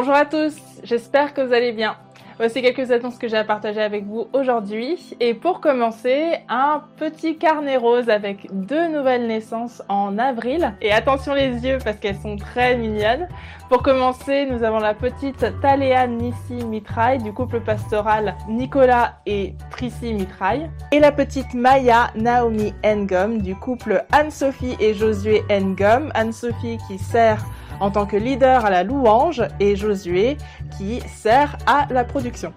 Bonjour à tous, j'espère que vous allez bien. Voici quelques annonces que j'ai à partager avec vous aujourd'hui. Et pour commencer, un petit carnet rose avec deux nouvelles naissances en avril. Et attention les yeux parce qu'elles sont très mignonnes. Pour commencer, nous avons la petite Taléa Nissi Mitraille du couple pastoral Nicolas et Prissy Mitraille. Et la petite Maya Naomi Ngom du couple Anne-Sophie et Josué Ngom. Anne-Sophie qui sert en tant que leader à la louange et Josué qui sert à la production.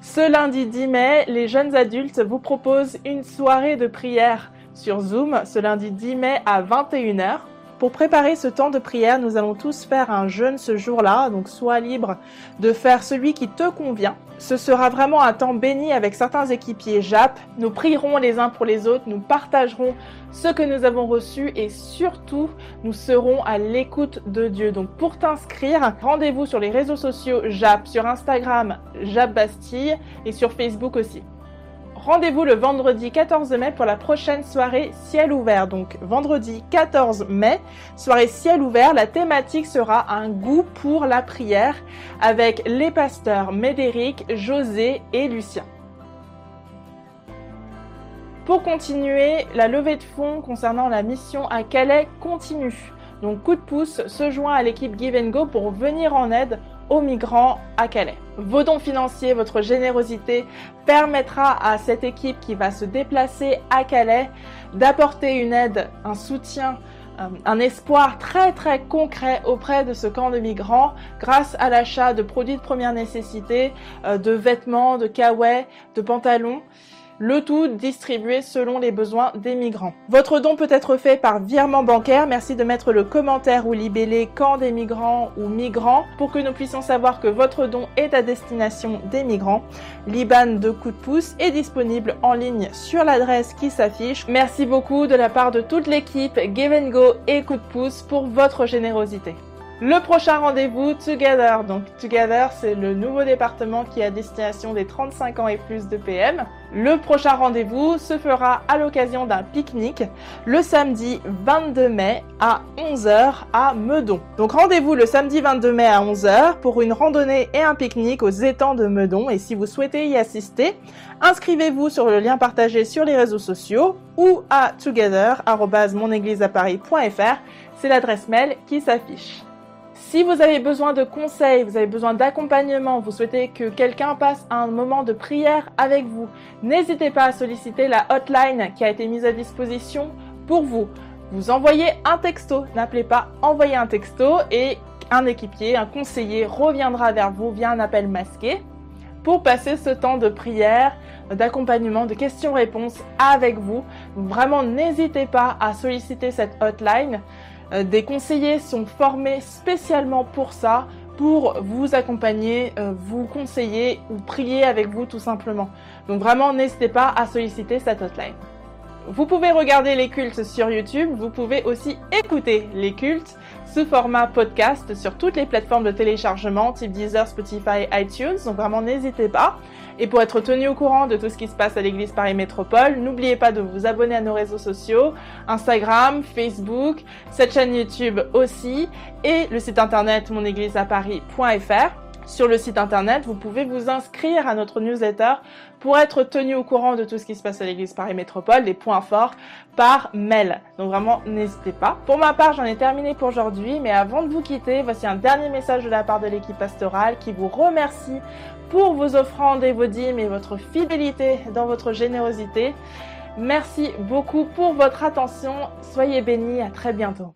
Ce lundi 10 mai, les jeunes adultes vous proposent une soirée de prière sur Zoom ce lundi 10 mai à 21h. Pour préparer ce temps de prière, nous allons tous faire un jeûne ce jour-là, donc sois libre de faire celui qui te convient. Ce sera vraiment un temps béni avec certains équipiers JAP. Nous prierons les uns pour les autres, nous partagerons ce que nous avons reçu et surtout, nous serons à l'écoute de Dieu. Donc pour t'inscrire, rendez-vous sur les réseaux sociaux JAP, sur Instagram JAP Bastille et sur Facebook aussi. Rendez-vous le vendredi 14 mai pour la prochaine soirée ciel ouvert. Donc vendredi 14 mai, soirée ciel ouvert, la thématique sera un goût pour la prière avec les pasteurs Médéric, José et Lucien. Pour continuer, la levée de fonds concernant la mission à Calais continue. Donc coup de pouce se joint à l'équipe Give Go pour venir en aide aux migrants à Calais. Vos dons financiers, votre générosité permettra à cette équipe qui va se déplacer à Calais d'apporter une aide, un soutien, euh, un espoir très très concret auprès de ce camp de migrants grâce à l'achat de produits de première nécessité, euh, de vêtements, de kawaii, de pantalons le tout distribué selon les besoins des migrants. Votre don peut être fait par virement bancaire. Merci de mettre le commentaire ou libellé camp des migrants ou migrants pour que nous puissions savoir que votre don est à destination des migrants. L'IBAN de coup de pouce est disponible en ligne sur l'adresse qui s'affiche. Merci beaucoup de la part de toute l'équipe Give Go et coup de pouce pour votre générosité. Le prochain rendez-vous, Together. Donc Together, c'est le nouveau département qui est à destination des 35 ans et plus de PM. Le prochain rendez-vous se fera à l'occasion d'un pique-nique le samedi 22 mai à 11h à Meudon. Donc rendez-vous le samedi 22 mai à 11h pour une randonnée et un pique-nique aux étangs de Meudon. Et si vous souhaitez y assister, inscrivez-vous sur le lien partagé sur les réseaux sociaux ou à together.monégliseaparis.fr. C'est l'adresse mail qui s'affiche. Si vous avez besoin de conseils, vous avez besoin d'accompagnement, vous souhaitez que quelqu'un passe un moment de prière avec vous, n'hésitez pas à solliciter la hotline qui a été mise à disposition pour vous. Vous envoyez un texto, n'appelez pas, envoyez un texto et un équipier, un conseiller reviendra vers vous via un appel masqué pour passer ce temps de prière, d'accompagnement, de questions-réponses avec vous. Vraiment, n'hésitez pas à solliciter cette hotline. Euh, des conseillers sont formés spécialement pour ça, pour vous accompagner, euh, vous conseiller ou prier avec vous tout simplement. Donc vraiment, n'hésitez pas à solliciter cette hotline. Vous pouvez regarder les cultes sur YouTube, vous pouvez aussi écouter les cultes sous format podcast sur toutes les plateformes de téléchargement type Deezer, Spotify, iTunes. Donc vraiment n'hésitez pas. Et pour être tenu au courant de tout ce qui se passe à l'église Paris Métropole, n'oubliez pas de vous abonner à nos réseaux sociaux, Instagram, Facebook, cette chaîne YouTube aussi et le site internet monégliseaparis.fr. Sur le site internet, vous pouvez vous inscrire à notre newsletter pour être tenu au courant de tout ce qui se passe à l'église Paris Métropole, les points forts par mail. Donc vraiment, n'hésitez pas. Pour ma part, j'en ai terminé pour aujourd'hui, mais avant de vous quitter, voici un dernier message de la part de l'équipe pastorale qui vous remercie pour vos offrandes et vos dîmes et votre fidélité dans votre générosité. Merci beaucoup pour votre attention. Soyez bénis. À très bientôt.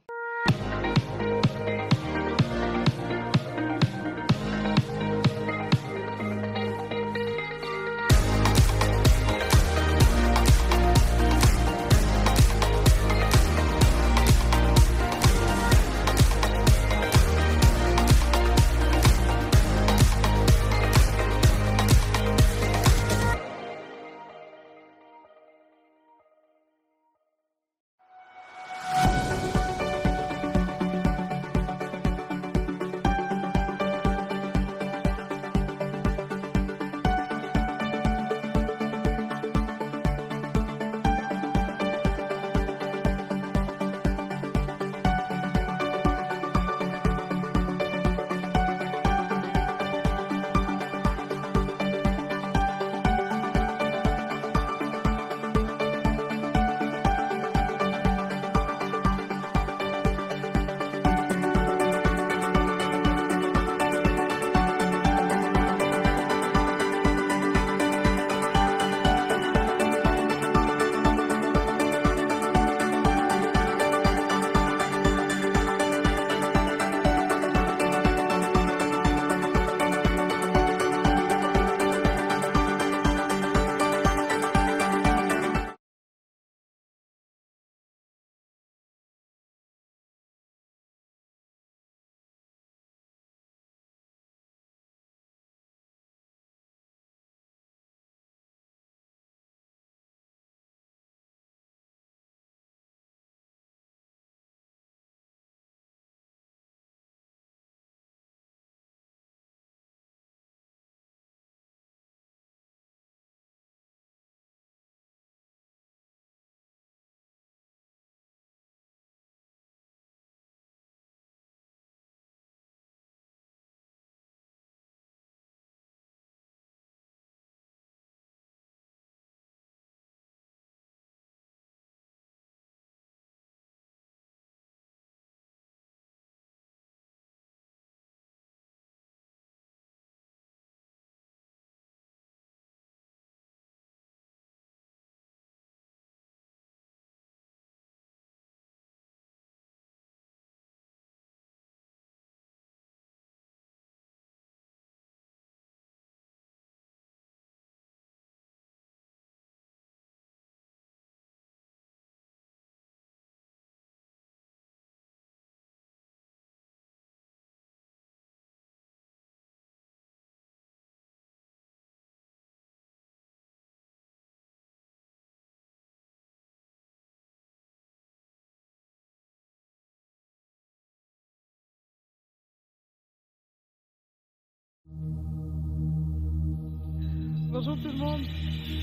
Bonjour tout le monde,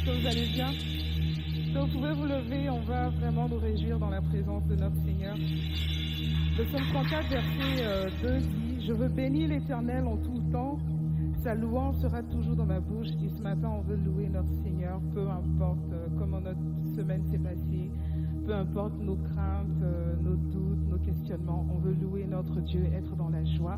que vous allez bien que vous pouvez vous lever On va vraiment nous réjouir dans la présence de notre Seigneur. Le psaume 34, verset 2 euh, dit Je veux bénir l'Éternel en tout temps, sa louange sera toujours dans ma bouche. Et ce matin, on veut louer notre Seigneur, peu importe euh, comment notre semaine s'est passée, peu importe nos craintes, euh, nos doutes, nos questionnements, on veut louer notre Dieu, être dans la joie.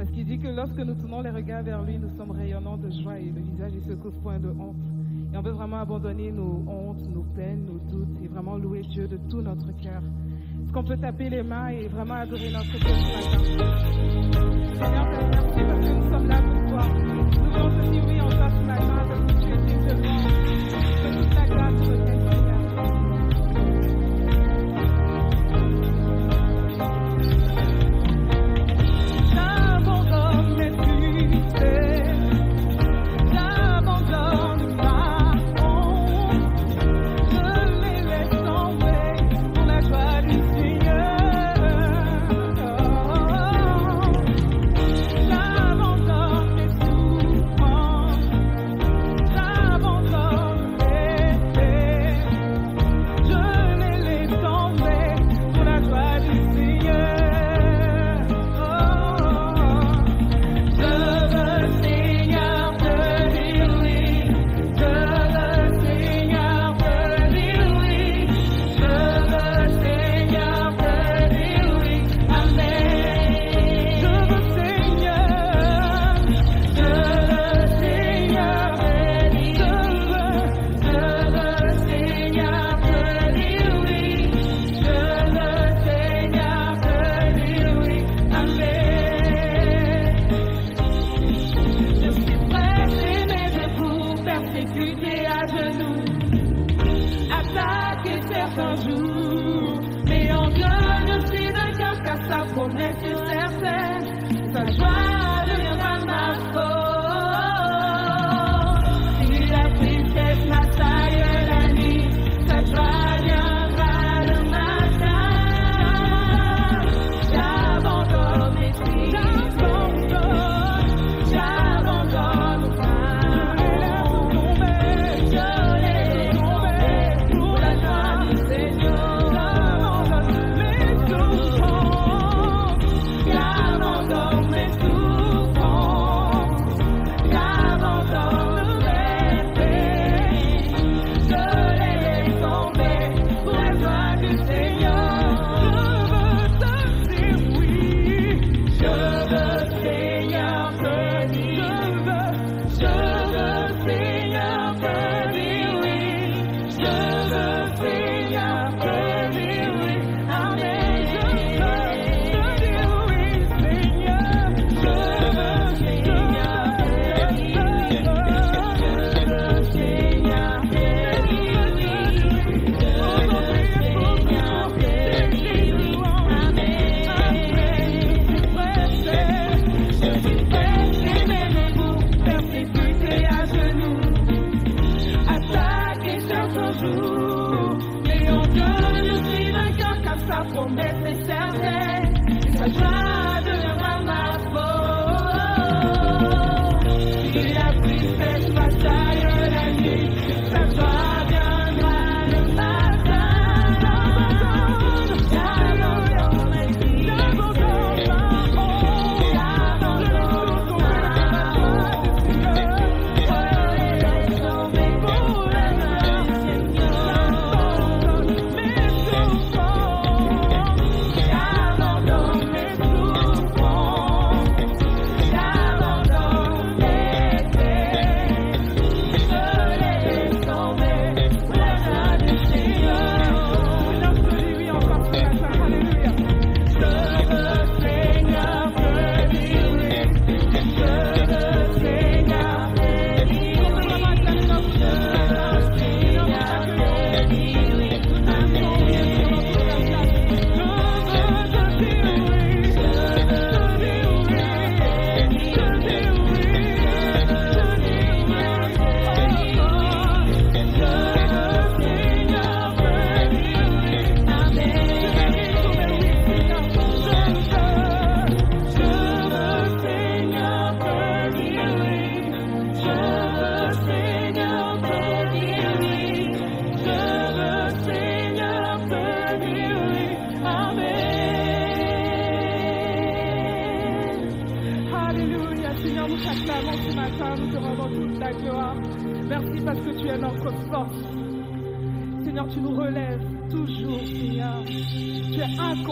Parce qu'il dit que lorsque nous tournons les regards vers lui, nous sommes rayonnants de joie et le visage ne se couvre point de honte. Et on veut vraiment abandonner nos hontes, nos peines, nos doutes et vraiment louer Dieu de tout notre cœur. Est-ce qu'on peut taper les mains et vraiment adorer notre Dieu ce? Seigneur, merci parce que nous sommes là pour toi. Nous voulons te oui en toi ce matin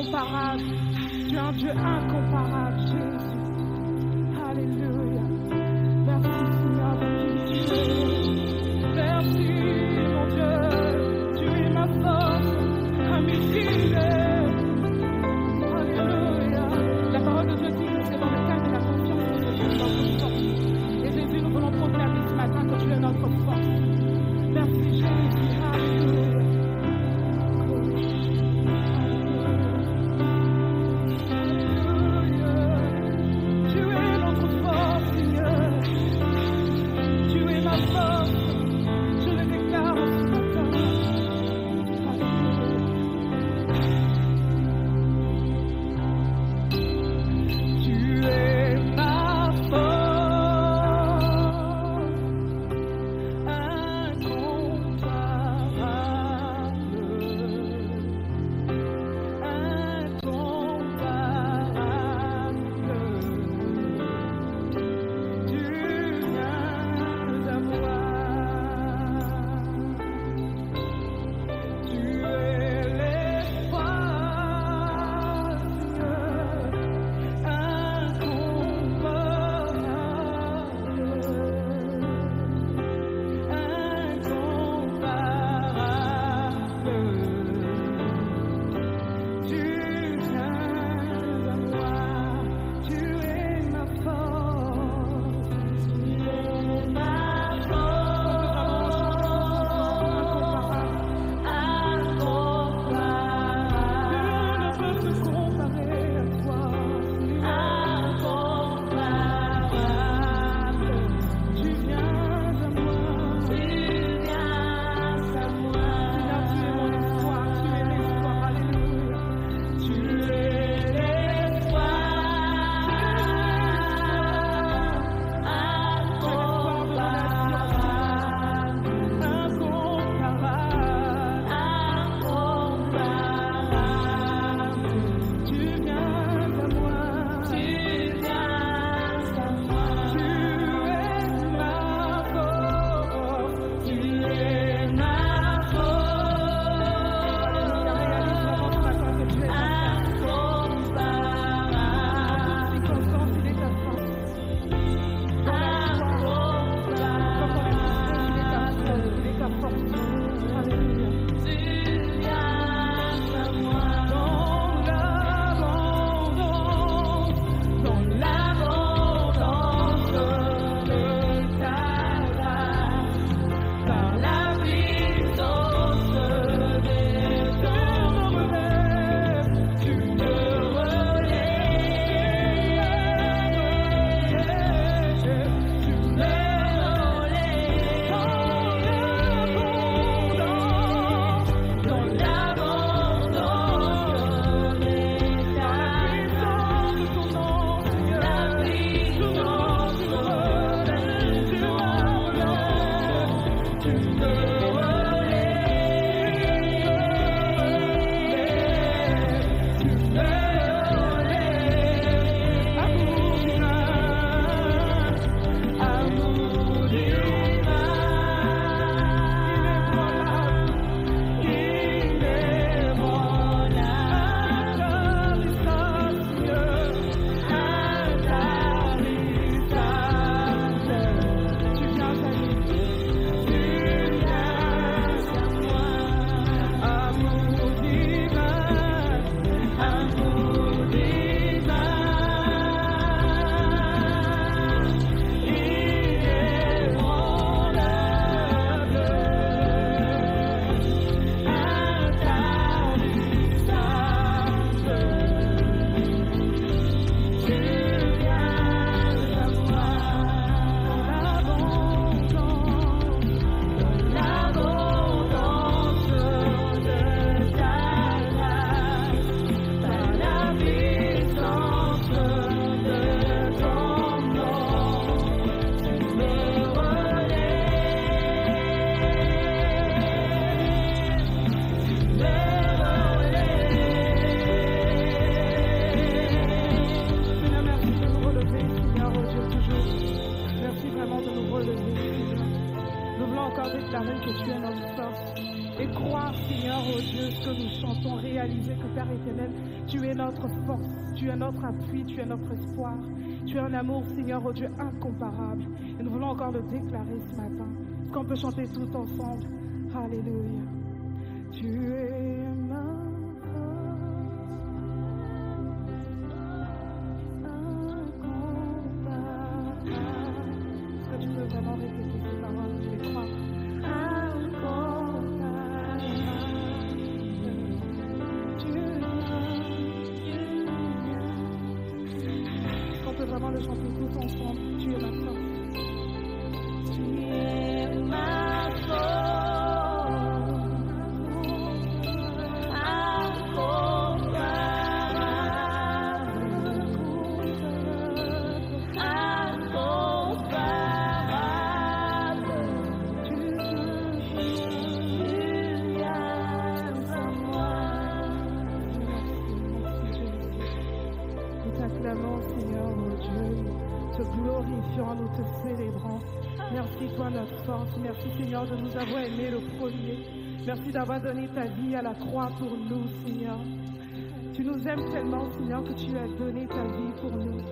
es Dieu incomparable. Et nous voulons encore le déclarer ce matin. Qu'on peut chanter tout ensemble? Alléluia. Tu es T'acclamons, Seigneur, mon Dieu, te glorifions, nous te célébrons. Merci, toi, notre force. Merci, Seigneur, de nous avoir aimés le premier. Merci d'avoir donné ta vie à la croix pour nous, Seigneur. Tu nous aimes tellement, Seigneur, que tu as donné ta vie pour nous.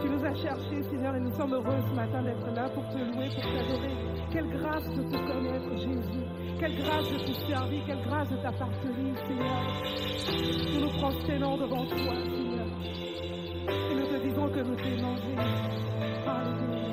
Tu nous as cherchés, Seigneur, et nous sommes heureux ce matin d'être là pour te louer, pour t'adorer. Quelle grâce de te connaître, Jésus. Quelle grâce de te servir, quelle grâce de t'appartenir, Seigneur. Nous nous prosternons devant toi, Seigneur. Que Jésus. Alléluia.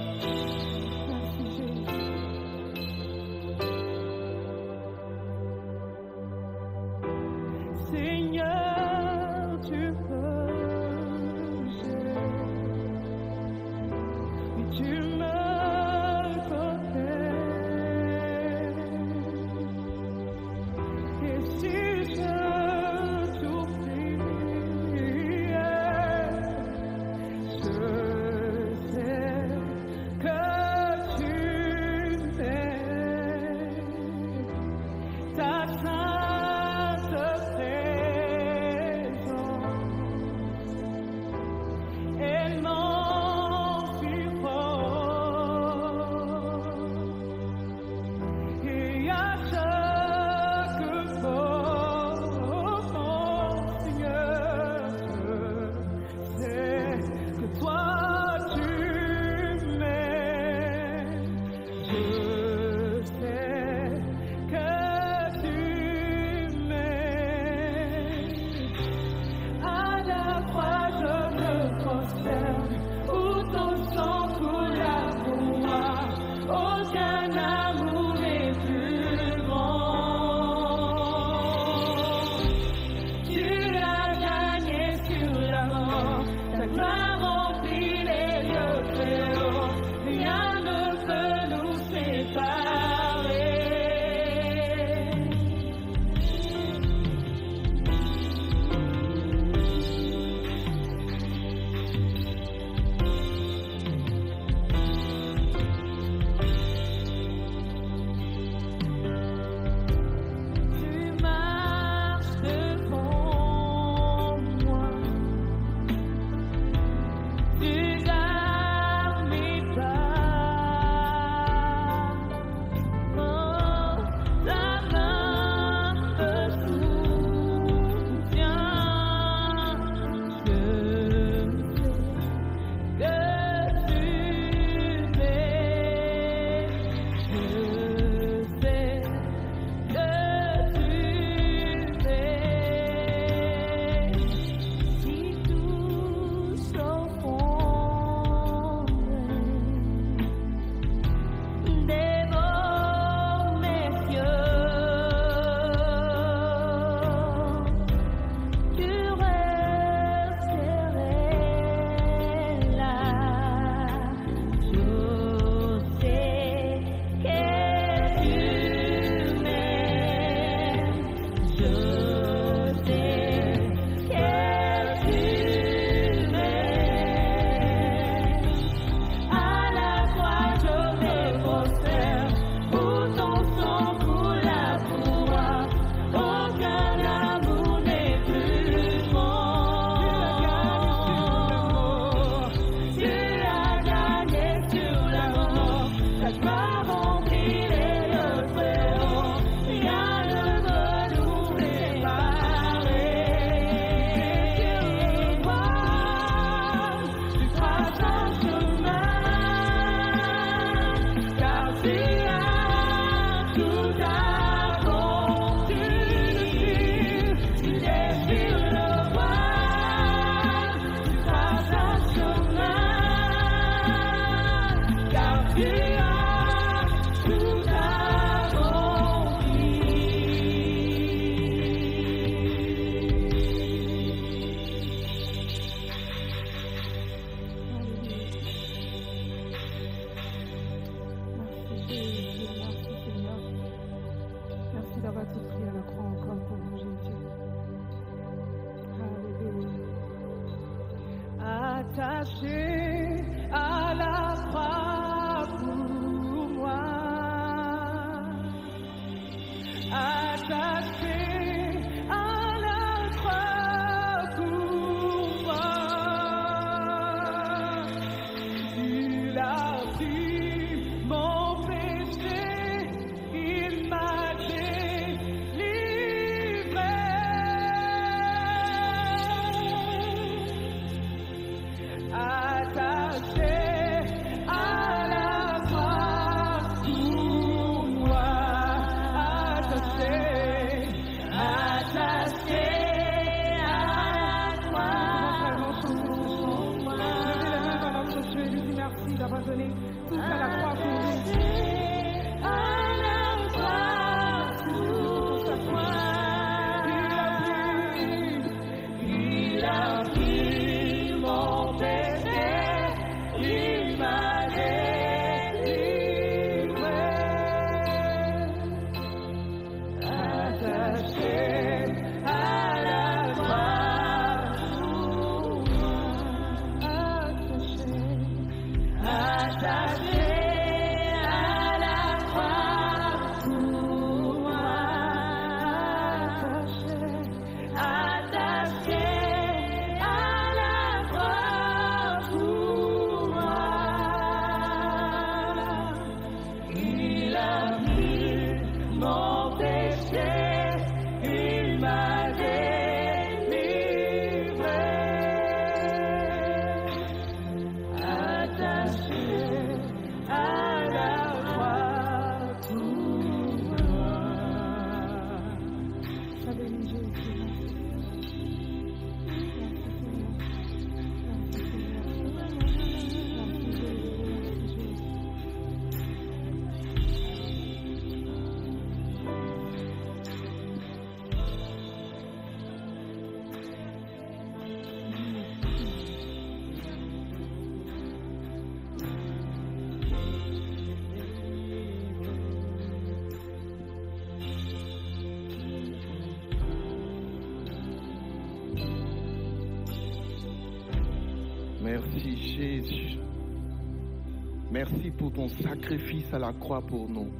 Sacrifice à la croix pour nous.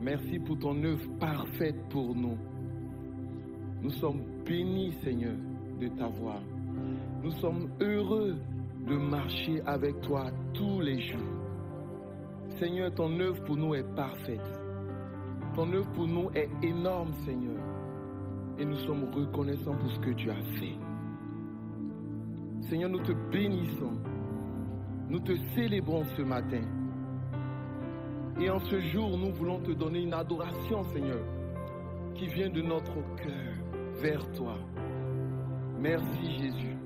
Merci pour ton œuvre parfaite pour nous. Nous sommes bénis, Seigneur, de t'avoir. Nous sommes heureux de marcher avec toi tous les jours. Seigneur, ton œuvre pour nous est parfaite. Ton œuvre pour nous est énorme, Seigneur. Et nous sommes reconnaissants pour ce que tu as fait. Seigneur, nous te bénissons. Nous te célébrons ce matin. Et en ce jour, nous voulons te donner une adoration, Seigneur, qui vient de notre cœur vers toi. Merci Jésus.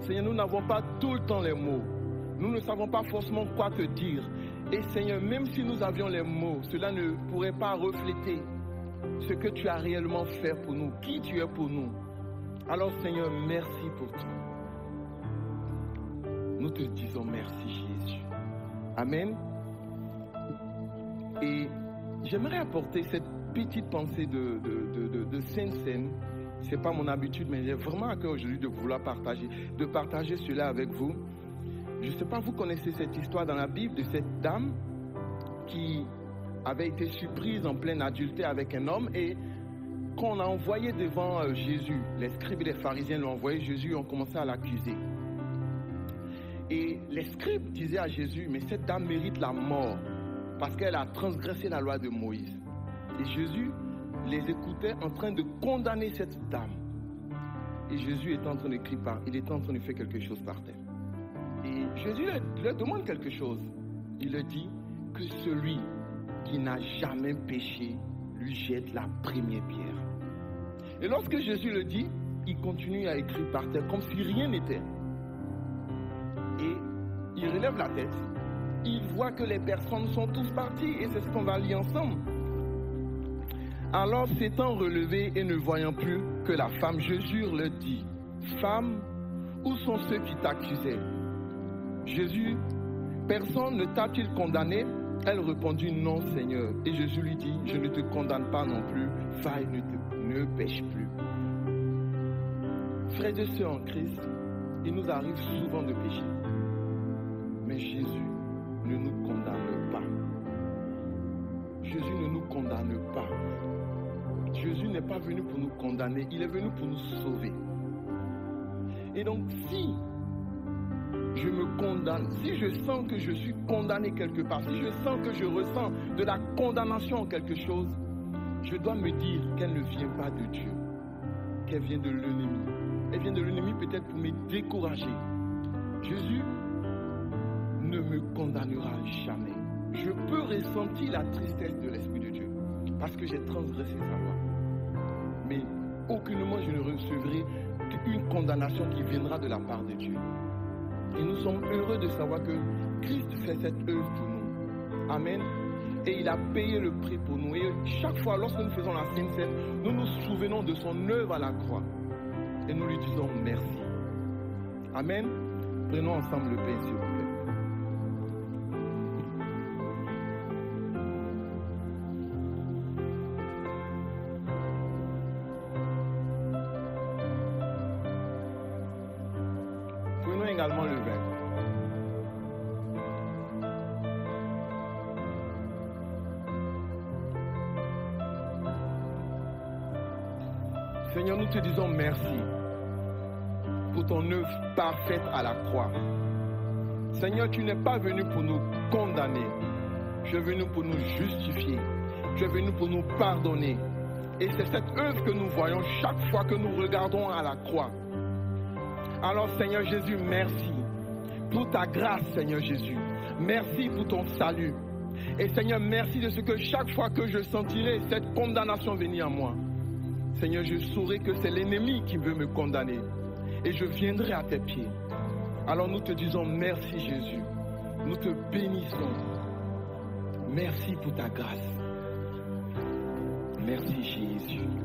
Seigneur, nous n'avons pas tout le temps les mots. Nous ne savons pas forcément quoi te dire. Et Seigneur, même si nous avions les mots, cela ne pourrait pas refléter ce que tu as réellement fait pour nous, qui tu es pour nous. Alors Seigneur, merci pour toi. Nous te disons merci Jésus. Amen. Et j'aimerais apporter cette petite pensée de, de, de, de, de Sainte Seine. C'est pas mon habitude, mais j'ai vraiment à cœur aujourd'hui de vouloir partager, de partager cela avec vous. Je ne sais pas, vous connaissez cette histoire dans la Bible de cette dame qui avait été surprise en plein adultère avec un homme et qu'on a envoyé devant euh, Jésus, les scribes et les pharisiens l'ont envoyé Jésus ont commencé à l'accuser. Et les scribes disaient à Jésus, mais cette dame mérite la mort parce qu'elle a transgressé la loi de Moïse. Et Jésus les écoutait en train de condamner cette dame. Et Jésus était en train de en train de faire quelque chose par terre. Et Jésus leur demande quelque chose. Il leur dit que celui qui n'a jamais péché lui jette la première pierre. Et lorsque Jésus le dit, il continue à écrire par terre comme si rien n'était. Et il relève la tête. Il voit que les personnes sont tous parties et c'est ce qu'on va lire ensemble. Alors s'étant relevé et ne voyant plus que la femme, Jésus le dit, Femme, où sont ceux qui t'accusaient? Jésus, personne ne t'a-t-il condamné? Elle répondit, Non Seigneur. Et Jésus lui dit, Je ne te condamne pas non plus, va ne, te- ne pêche plus. Frères et sœurs en Christ, il nous arrive souvent de pécher. Mais Jésus ne nous condamne pas. Jésus ne nous condamne pas. Jésus n'est pas venu pour nous condamner, il est venu pour nous sauver. Et donc si je me condamne, si je sens que je suis condamné quelque part, si je sens que je ressens de la condamnation en quelque chose, je dois me dire qu'elle ne vient pas de Dieu, qu'elle vient de l'ennemi. Elle vient de l'ennemi peut-être pour me décourager. Jésus ne me condamnera jamais. Je peux ressentir la tristesse de l'Esprit de Dieu parce que j'ai transgressé sa loi. Mais aucunement je ne recevrai une condamnation qui viendra de la part de Dieu. Et nous sommes heureux de savoir que Christ fait cette œuvre pour nous. Amen. Et il a payé le prix pour nous. Et chaque fois, lorsque nous faisons la Sainte Seine, nous nous souvenons de son œuvre à la croix. Et nous lui disons merci. Amen. Prenons ensemble le pain, s'il te disons merci pour ton œuvre parfaite à la croix. Seigneur, tu n'es pas venu pour nous condamner. Tu es venu pour nous justifier. Tu es venu pour nous pardonner. Et c'est cette œuvre que nous voyons chaque fois que nous regardons à la croix. Alors Seigneur Jésus, merci pour ta grâce, Seigneur Jésus. Merci pour ton salut. Et Seigneur, merci de ce que chaque fois que je sentirai cette condamnation venir à moi, Seigneur, je saurai que c'est l'ennemi qui veut me condamner. Et je viendrai à tes pieds. Alors nous te disons merci Jésus. Nous te bénissons. Merci pour ta grâce. Merci Jésus.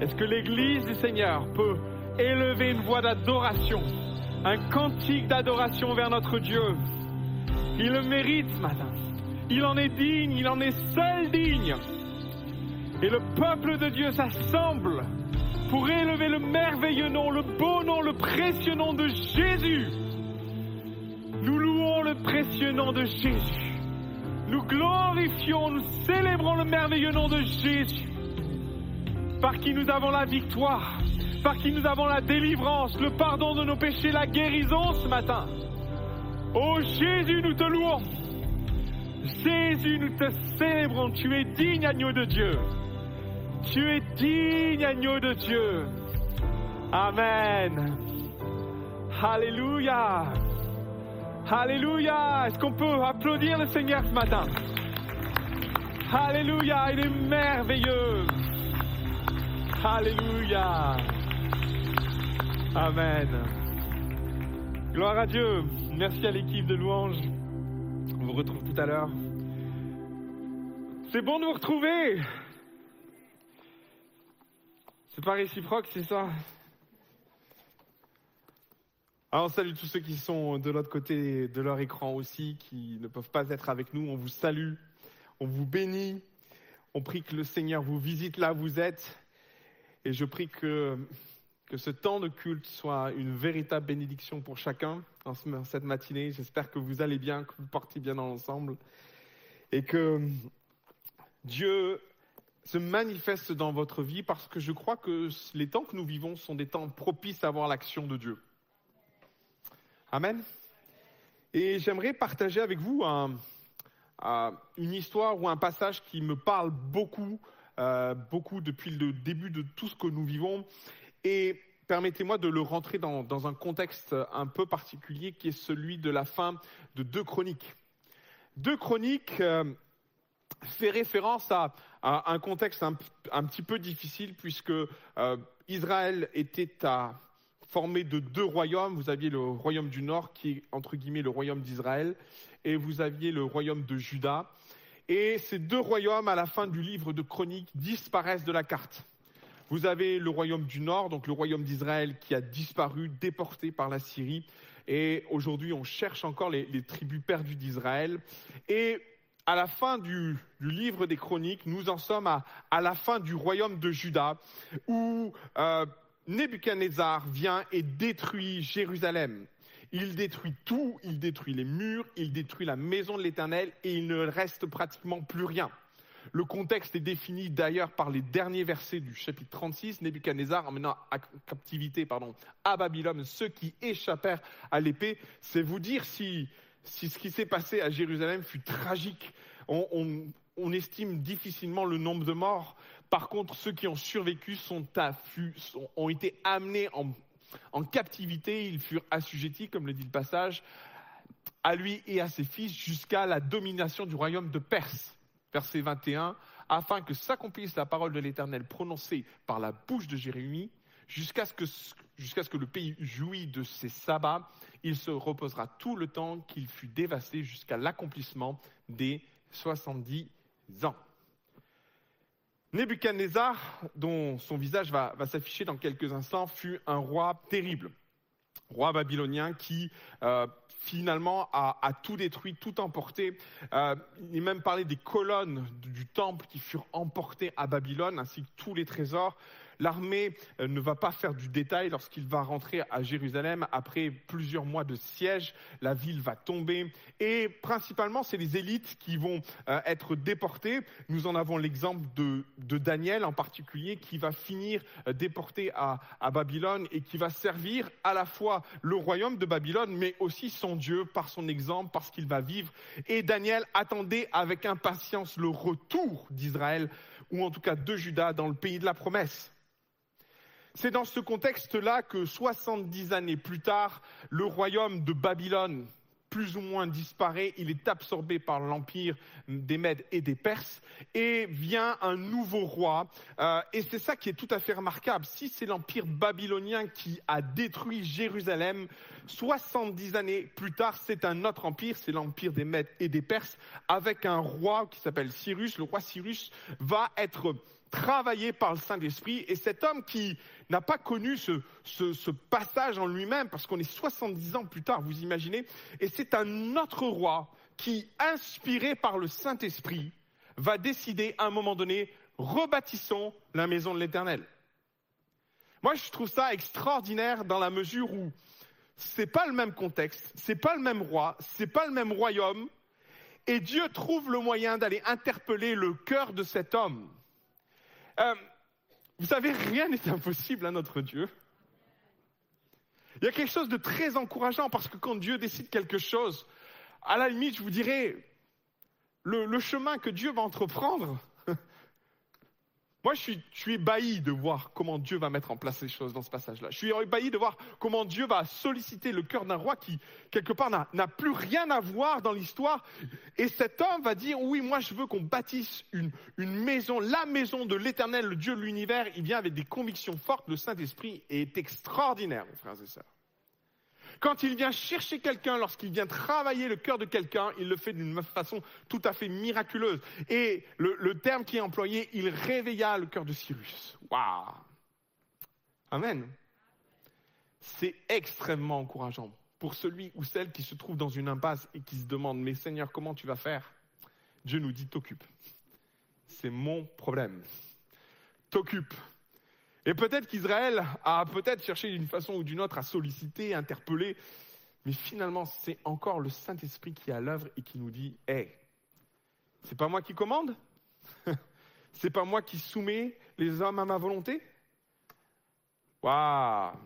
Est-ce que l'Église du Seigneur peut élever une voix d'adoration, un cantique d'adoration vers notre Dieu? Il le mérite ce matin. Il en est digne, il en est seul digne. Et le peuple de Dieu s'assemble pour élever le merveilleux nom, le beau nom, le précieux nom de Jésus. Nous louons le précieux nom de Jésus. Nous glorifions, nous célébrons le merveilleux nom de Jésus. Par qui nous avons la victoire, par qui nous avons la délivrance, le pardon de nos péchés, la guérison ce matin. Oh Jésus, nous te louons. Jésus, nous te célébrons. Tu es digne, agneau de Dieu. Tu es digne, agneau de Dieu. Amen. Alléluia. Alléluia. Est-ce qu'on peut applaudir le Seigneur ce matin? Alléluia. Il est merveilleux. Alléluia. Amen. Gloire à Dieu. Merci à l'équipe de louanges. On vous retrouve tout à l'heure. C'est bon de vous retrouver. C'est pas réciproque, c'est ça Alors, on salue tous ceux qui sont de l'autre côté de leur écran aussi, qui ne peuvent pas être avec nous. On vous salue, on vous bénit. On prie que le Seigneur vous visite là où vous êtes. Et je prie que, ce temps de culte soit une véritable bénédiction pour chacun en cette matinée. J'espère que vous allez bien, que vous partez bien dans l'ensemble. Et que Dieu se manifeste dans votre vie parce que je crois que les temps que nous vivons sont des temps propices à voir l'action de Dieu. Amen. Et j'aimerais partager avec vous une histoire ou un passage qui me parle beaucoup, euh, beaucoup depuis le début de tout ce que nous vivons. Et permettez-moi de le rentrer dans, un contexte un peu particulier qui est celui de la fin de Deux Chroniques. Deux Chroniques, euh, fait référence à, un contexte un, petit peu difficile puisque euh, Israël était à, formé de deux royaumes. Vous aviez le royaume du Nord qui est entre guillemets le royaume d'Israël et vous aviez le royaume de Juda. Et ces deux royaumes, à la fin du livre de Chroniques, disparaissent de la carte. Vous avez le royaume du Nord, donc le royaume d'Israël, qui a disparu, déporté par la Syrie. Et aujourd'hui, on cherche encore les, tribus perdues d'Israël. Et à la fin du, livre des chroniques, nous en sommes à, la fin du royaume de Juda, où euh, Nebuchadnezzar vient et détruit Jérusalem. Il détruit tout, il détruit les murs, il détruit la maison de l'Éternel et il ne reste pratiquement plus rien. Le contexte est défini d'ailleurs par les derniers versets du chapitre 36. Nebuchadnezzar emmenant à captivité pardon, à Babylone ceux qui échappèrent à l'épée. C'est vous dire si, ce qui s'est passé à Jérusalem fut tragique, on, estime difficilement le nombre de morts. Par contre, ceux qui ont survécu sont ont été amenés en, en captivité, ils furent assujettis, comme le dit le passage, à lui et à ses fils jusqu'à la domination du royaume de Perse. Verset 21, afin que s'accomplisse la parole de l'Éternel prononcée par la bouche de Jérémie, jusqu'à ce, ce que, le pays jouit de ses sabbats, il se reposera tout le temps qu'il fut dévasté jusqu'à l'accomplissement des 70 ans. Nebuchadnezzar, dont son visage va, s'afficher dans quelques instants, fut un roi terrible, roi babylonien qui euh, finalement a, tout détruit, tout emporté. Euh, il est même parlé des colonnes du temple qui furent emportées à Babylone, ainsi que tous les trésors. L'armée euh, ne va pas faire du détail lorsqu'il va rentrer à Jérusalem après plusieurs mois de siège. La ville va tomber et principalement c'est les élites qui vont euh, être déportées. Nous en avons l'exemple de, Daniel en particulier qui va finir euh, déporté à, à Babylone et qui va servir à la fois le royaume de Babylone mais aussi son Dieu par son exemple, parce qu'il va vivre. Et Daniel attendait avec impatience le retour d'Israël ou en tout cas de Juda dans le pays de la promesse. C'est dans ce contexte-là que 70 années plus tard, le royaume de Babylone plus ou moins disparaît, il est absorbé par l'empire des Mèdes et des Perses, et vient un nouveau roi. Euh, et c'est ça qui est tout à fait remarquable. Si c'est l'empire babylonien qui a détruit Jérusalem, 70 années plus tard, c'est un autre empire, c'est l'empire des Mèdes et des Perses, avec un roi qui s'appelle Cyrus. Le roi Cyrus va être travaillé par le Saint-Esprit, et cet homme qui n'a pas connu ce, passage en lui-même, parce qu'on est 70 ans plus tard, vous imaginez, et c'est un autre roi qui, inspiré par le Saint-Esprit, va décider à un moment donné, rebâtissons la maison de l'Éternel. Moi, je trouve ça extraordinaire dans la mesure où c'est pas le même contexte, c'est pas le même roi, c'est pas le même royaume, et Dieu trouve le moyen d'aller interpeller le cœur de cet homme. Euh, vous savez, rien n'est impossible à notre Dieu. Il y a quelque chose de très encourageant parce que quand Dieu décide quelque chose, à la limite, je vous dirais, le chemin que Dieu va entreprendre, moi, je suis, ébahi de voir comment Dieu va mettre en place ces choses dans ce passage-là. Je suis ébahi de voir comment Dieu va solliciter le cœur d'un roi qui, quelque part, n'a plus rien à voir dans l'histoire. Et cet homme va dire, oui, moi, je veux qu'on bâtisse une, une maison, la maison de l'éternel, le Dieu de l'univers. Il vient avec des convictions fortes. Le Saint-Esprit est extraordinaire, mes frères et sœurs. Quand il vient chercher quelqu'un, lorsqu'il vient travailler le cœur de quelqu'un, il le fait d'une façon tout à fait miraculeuse. Et le, terme qui est employé, il réveilla le cœur de Cyrus. Waouh Amen. C'est extrêmement encourageant pour celui ou celle qui se trouve dans une impasse et qui se demande, mais Seigneur, comment tu vas faire? Dieu nous dit, t'occupe. C'est mon problème. T'occupe. Et peut-être qu'Israël a peut-être cherché d'une façon ou d'une autre à solliciter, interpeller, mais finalement, c'est encore le Saint-Esprit qui est à l'œuvre et qui nous dit, hé, c'est pas moi qui commande? C'est pas moi qui soumets les hommes à ma volonté? Waouh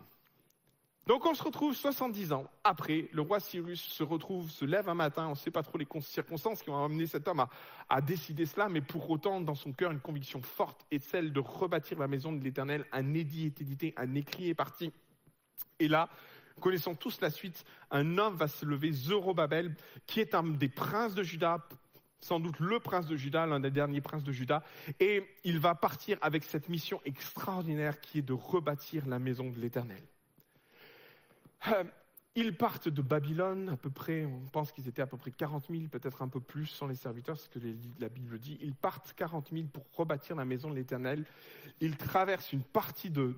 donc on se retrouve 70 ans après, le roi Cyrus se retrouve, se lève un matin, on ne sait pas trop les circonstances qui ont amené cet homme à, décider cela, mais pour autant, dans son cœur, une conviction forte est celle de rebâtir la maison de l'Éternel. Un édit est édité, un écrit est parti. Et là, connaissons tous la suite, un homme va se lever, Zorobabel, qui est un des princes de Juda, sans doute le prince de Juda, l'un des derniers princes de Juda, et il va partir avec cette mission extraordinaire qui est de rebâtir la maison de l'Éternel. Euh, ils partent de Babylone, à peu près, on pense qu'ils étaient à peu près 40 000, peut-être un peu plus sans les serviteurs, c'est ce que la Bible dit. Ils partent 40 000 pour rebâtir la maison de l'Éternel. Ils traversent une partie de,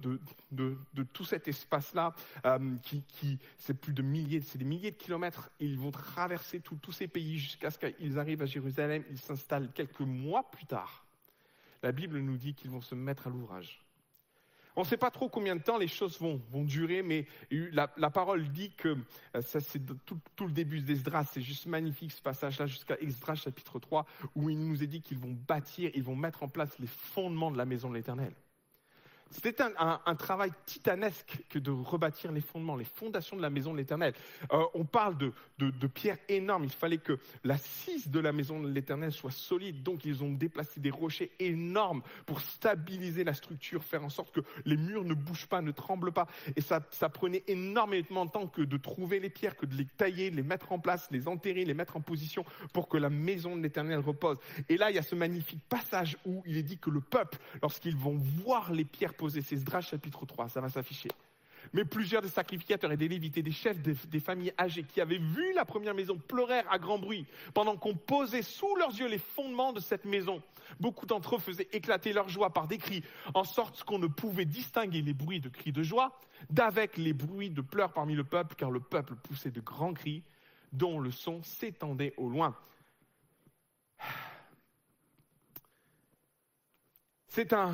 tout cet espace-là, euh, qui, c'est plus de milliers, c'est des milliers de kilomètres. Ils vont traverser tous ces pays jusqu'à ce qu'ils arrivent à Jérusalem. Ils s'installent quelques mois plus tard. La Bible nous dit qu'ils vont se mettre à l'ouvrage. On ne sait pas trop combien de temps les choses vont, durer, mais la, parole dit que euh, ça c'est tout, le début d'Esdras, c'est juste magnifique ce passage-là jusqu'à Esdras chapitre 3, où il nous est dit qu'ils vont bâtir, ils vont mettre en place les fondements de la maison de l'Éternel. C'était un, travail titanesque que de rebâtir les fondements, les fondations de la maison de l'Éternel. Euh, on parle de, pierres énormes. Il fallait que la cise de la maison de l'Éternel soit solide. Donc ils ont déplacé des rochers énormes pour stabiliser la structure, faire en sorte que les murs ne bougent pas, ne tremblent pas. Et ça, ça prenait énormément de temps que de trouver les pierres, que de les tailler, les mettre en place, les enterrer, les mettre en position pour que la maison de l'Éternel repose. Et là, il y a ce magnifique passage où il est dit que le peuple, lorsqu'ils vont voir les pierres c'est Esdras chapitre 3, ça va s'afficher. Mais plusieurs des sacrificateurs et des lévites des chefs des, familles âgées qui avaient vu la première maison pleurèrent à grand bruit pendant qu'on posait sous leurs yeux les fondements de cette maison. Beaucoup d'entre eux faisaient éclater leur joie par des cris, en sorte qu'on ne pouvait distinguer les bruits de cris de joie d'avec les bruits de pleurs parmi le peuple, car le peuple poussait de grands cris dont le son s'étendait au loin. C'est un,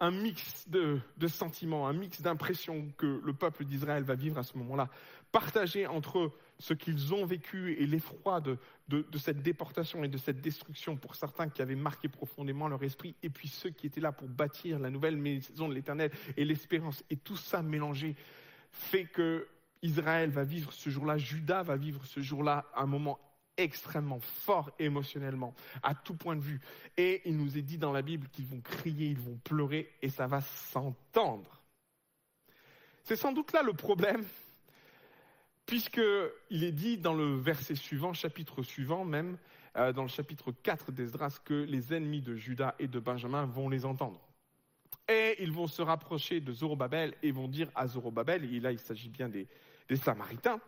un mix de, sentiments, un mix d'impressions que le peuple d'Israël va vivre à ce moment-là, partagé entre ce qu'ils ont vécu et l'effroi de, cette déportation et de cette destruction pour certains qui avaient marqué profondément leur esprit, et puis ceux qui étaient là pour bâtir la nouvelle maison de l'Éternel et l'espérance, et tout ça mélangé fait que Israël va vivre ce jour-là, Judas va vivre ce jour-là un moment extrêmement fort émotionnellement, à tout point de vue. Et il nous est dit dans la Bible qu'ils vont crier, ils vont pleurer, et ça va s'entendre. C'est sans doute là le problème, puisqu'il est dit dans le verset suivant, chapitre suivant même, euh, dans le chapitre 4 d'Esdras, que les ennemis de Judas et de Benjamin vont les entendre. Et ils vont se rapprocher de Zorobabel et vont dire à Zorobabel, et là il s'agit bien des Samaritains,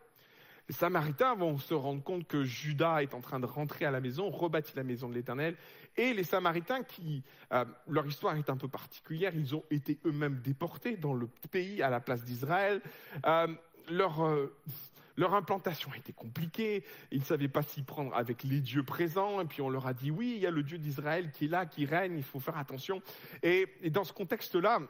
les Samaritains vont se rendre compte que Judas est en train de rentrer à la maison, rebâtir la maison de l'Éternel. Et les Samaritains, qui euh, leur histoire est un peu particulière, ils ont été eux-mêmes déportés dans le pays à la place d'Israël. Euh, leur, euh, leur implantation été compliquée, ils ne savaient pas s'y prendre avec les dieux présents, et puis on leur a dit oui, il y a le Dieu d'Israël qui est là, qui règne, il faut faire attention. et dans ce contexte-là,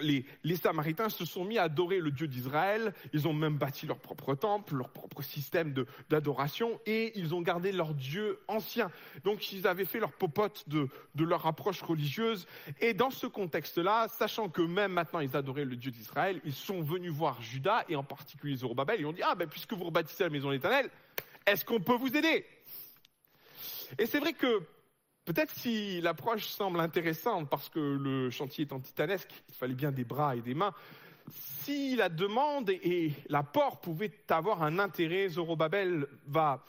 les, Samaritains se sont mis à adorer le Dieu d'Israël, ils ont même bâti leur propre temple, leur propre système d'adoration, et ils ont gardé leur Dieu ancien. Donc ils avaient fait leur popote de, leur approche religieuse, et dans ce contexte-là, sachant que même maintenant ils adoraient le Dieu d'Israël, ils sont venus voir Judas, et en particulier Zorobabel, ils ont dit, ah ben puisque vous rebâtissez la maison de est-ce qu'on peut vous aider? Et c'est vrai que Peut-être si l'approche semble intéressante parce que le chantier est titanesque, il fallait bien des bras et des mains. Si la demande et l'apport pouvaient avoir un intérêt, Zorobabel va,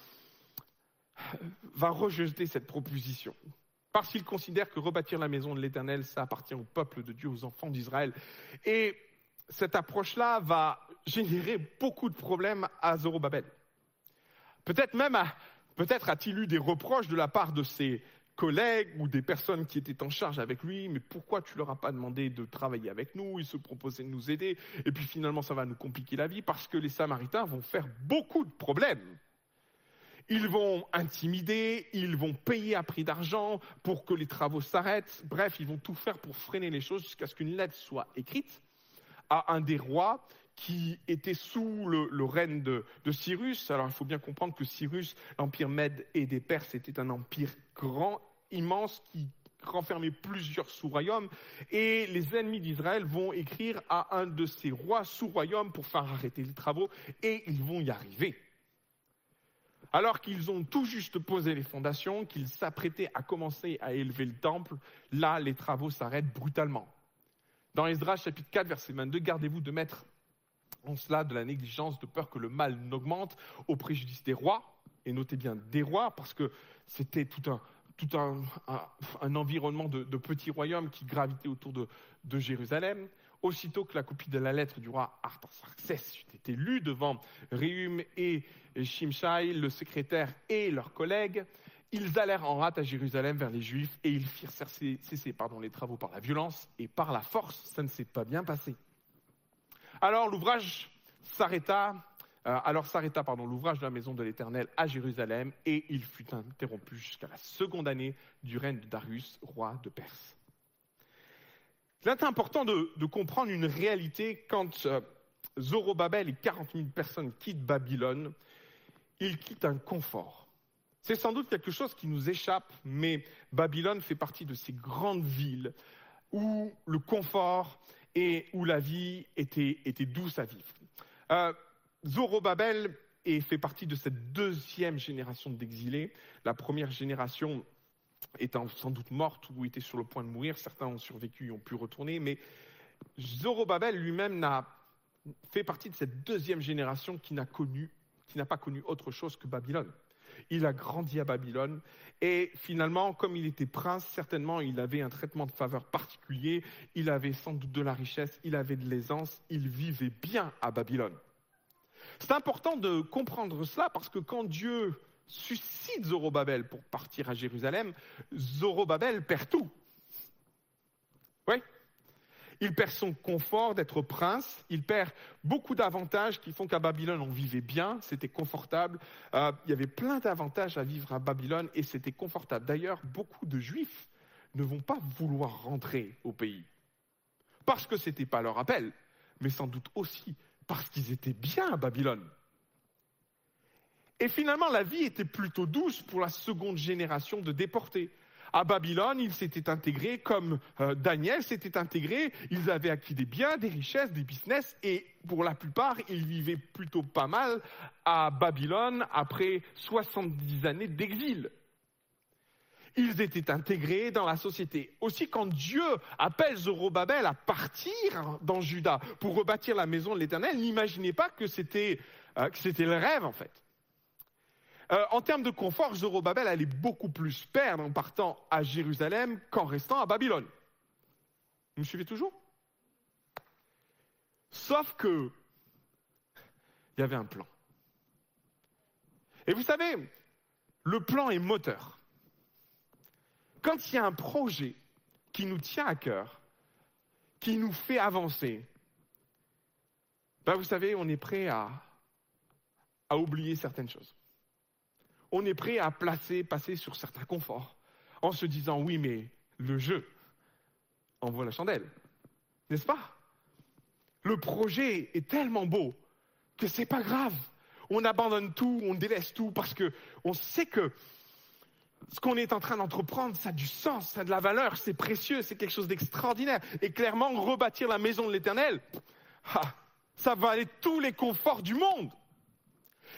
va rejeter cette proposition. Parce qu'il considère que rebâtir la maison de l'Éternel, ça appartient au peuple de Dieu, aux enfants d'Israël. Et cette approche-là va générer beaucoup de problèmes à Zorobabel. Peut-être même, peut-être a-t-il eu des reproches de la part de ses collègues ou des personnes qui étaient en charge avec lui, mais pourquoi tu leur as pas demandé de travailler avec nous? Ils se proposaient de nous aider, et puis finalement ça va nous compliquer la vie parce que les Samaritains vont faire beaucoup de problèmes. Ils vont intimider, ils vont payer à prix d'argent pour que les travaux s'arrêtent. Bref, ils vont tout faire pour freiner les choses jusqu'à ce qu'une lettre soit écrite à un des rois qui était sous le, règne de, Cyrus. Alors il faut bien comprendre que Cyrus, l'empire Mède et des Perses, était un empire grand, immense, qui renfermait plusieurs sous-royaumes. Et les ennemis d'Israël vont écrire à un de ces rois sous-royaumes pour faire arrêter les travaux, et ils vont y arriver. Alors qu'ils ont tout juste posé les fondations, qu'ils s'apprêtaient à commencer à élever le temple, là, les travaux s'arrêtent brutalement. Dans Esdras chapitre 4, verset 22, gardez-vous de mettre en cela de la négligence, de peur que le mal n'augmente au préjudice des rois, et notez bien des rois, parce que c'était tout un, tout un, environnement de, petits royaumes qui gravitaient autour de, Jérusalem. Aussitôt que la copie de la lettre du roi Artaxerxès eut été lue devant Réhum et Shimshai, le secrétaire et leurs collègues, ils allèrent en rate à Jérusalem vers les Juifs et ils firent cesser, cesser pardon, les travaux par la violence et par la force. Ça ne s'est pas bien passé. Alors l'ouvrage s'arrêta, alors s'arrêta l'ouvrage de la maison de l'Éternel à Jérusalem et il fut interrompu jusqu'à la seconde année du règne de Darius, roi de Perse. C'est important de, comprendre une réalité quand euh, Zorobabel et 40 000 personnes quittent Babylone, ils quittent un confort. C'est sans doute quelque chose qui nous échappe, mais Babylone fait partie de ces grandes villes où le confort et où la vie était, douce à vivre. Euh, Zorobabel fait partie de cette deuxième génération d'exilés. La première génération étant sans doute morte ou était sur le point de mourir. Certains ont survécu et ont pu retourner. Mais Zorobabel lui-même n'a fait partie de cette deuxième génération qui n'a connu, qui n'a pas connu autre chose que Babylone. Il a grandi à Babylone et finalement, comme il était prince, certainement il avait un traitement de faveur particulier, il avait sans doute de la richesse, il avait de l'aisance, il vivait bien à Babylone. C'est important de comprendre cela parce que quand Dieu suscite Zorobabel pour partir à Jérusalem, Zorobabel perd tout. Oui, il perd son confort d'être prince, il perd beaucoup d'avantages qui font qu'à Babylone on vivait bien, c'était confortable, euh, il y avait plein d'avantages à vivre à Babylone et c'était confortable. D'ailleurs, beaucoup de juifs ne vont pas vouloir rentrer au pays, parce que ce n'était pas leur appel, mais sans doute aussi parce qu'ils étaient bien à Babylone. Et finalement, la vie était plutôt douce pour la seconde génération de déportés à Babylone, ils s'étaient intégrés comme euh, Daniel s'était intégré, ils avaient acquis des biens, des richesses, des business, et pour la plupart, ils vivaient plutôt pas mal à Babylone après 70 années d'exil. Ils étaient intégrés dans la société. Aussi, quand Dieu appelle Zorobabel à partir dans Juda pour rebâtir la maison de l'Éternel, n'imaginez pas que c'était euh, le rêve en fait. Euh, en termes de confort, Zorobabel allait beaucoup plus perdre en partant à Jérusalem qu'en restant à Babylone. Vous me suivez toujours? Sauf que il y avait un plan. Et vous savez, le plan est moteur. Quand il y a un projet qui nous tient à cœur, qui nous fait avancer, ben vous savez, on est prêt à oublier certaines choses. On est prêt à placer, passer sur certains conforts, en se disant oui, mais le jeu envoie la chandelle, n'est-ce pas? Le projet est tellement beau que c'est pas grave. On abandonne tout, on délaisse tout parce que on sait que ce qu'on est en train d'entreprendre, ça a du sens, ça a de la valeur, c'est précieux, c'est quelque chose d'extraordinaire. Et clairement, rebâtir la maison de l'Éternel, ah, ça va aller tous les conforts du monde.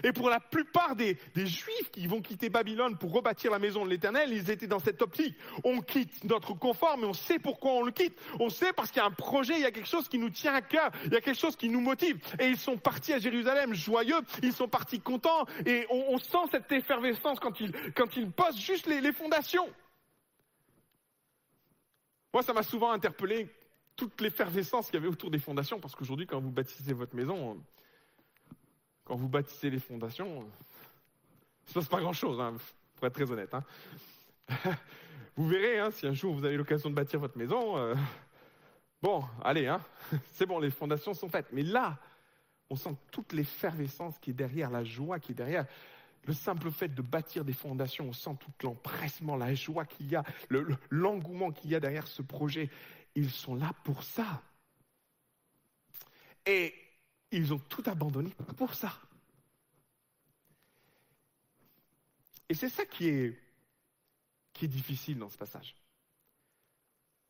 Et pour la plupart des, Juifs qui vont quitter Babylone pour rebâtir la maison de l'Éternel, ils étaient dans cette optique. On quitte notre confort, mais on sait pourquoi on le quitte. On sait parce qu'il y a un projet, il y a quelque chose qui nous tient à cœur, il y a quelque chose qui nous motive. Et ils sont partis à Jérusalem joyeux, ils sont partis contents, et on, sent cette effervescence quand ils, quand ils posent juste les, les fondations. Moi, ça m'a souvent interpellé toute l'effervescence qu'il y avait autour des fondations, parce qu'aujourd'hui, quand vous bâtissez votre maison, quand vous bâtissez les fondations, il ne se passe pas grand-chose, hein, pour être très honnête. Hein. vous verrez, hein, si un jour vous avez l'occasion de bâtir votre maison, euh, bon, allez, c'est bon, les fondations sont faites. Mais là, on sent toute l'effervescence qui est derrière, la joie qui est derrière. Le simple fait de bâtir des fondations, on sent tout l'empressement, la joie qu'il y a, l'engouement qu'il y a derrière ce projet. Ils sont là pour ça. Et ils ont tout abandonné pour ça. Et c'est ça qui est, difficile dans ce passage.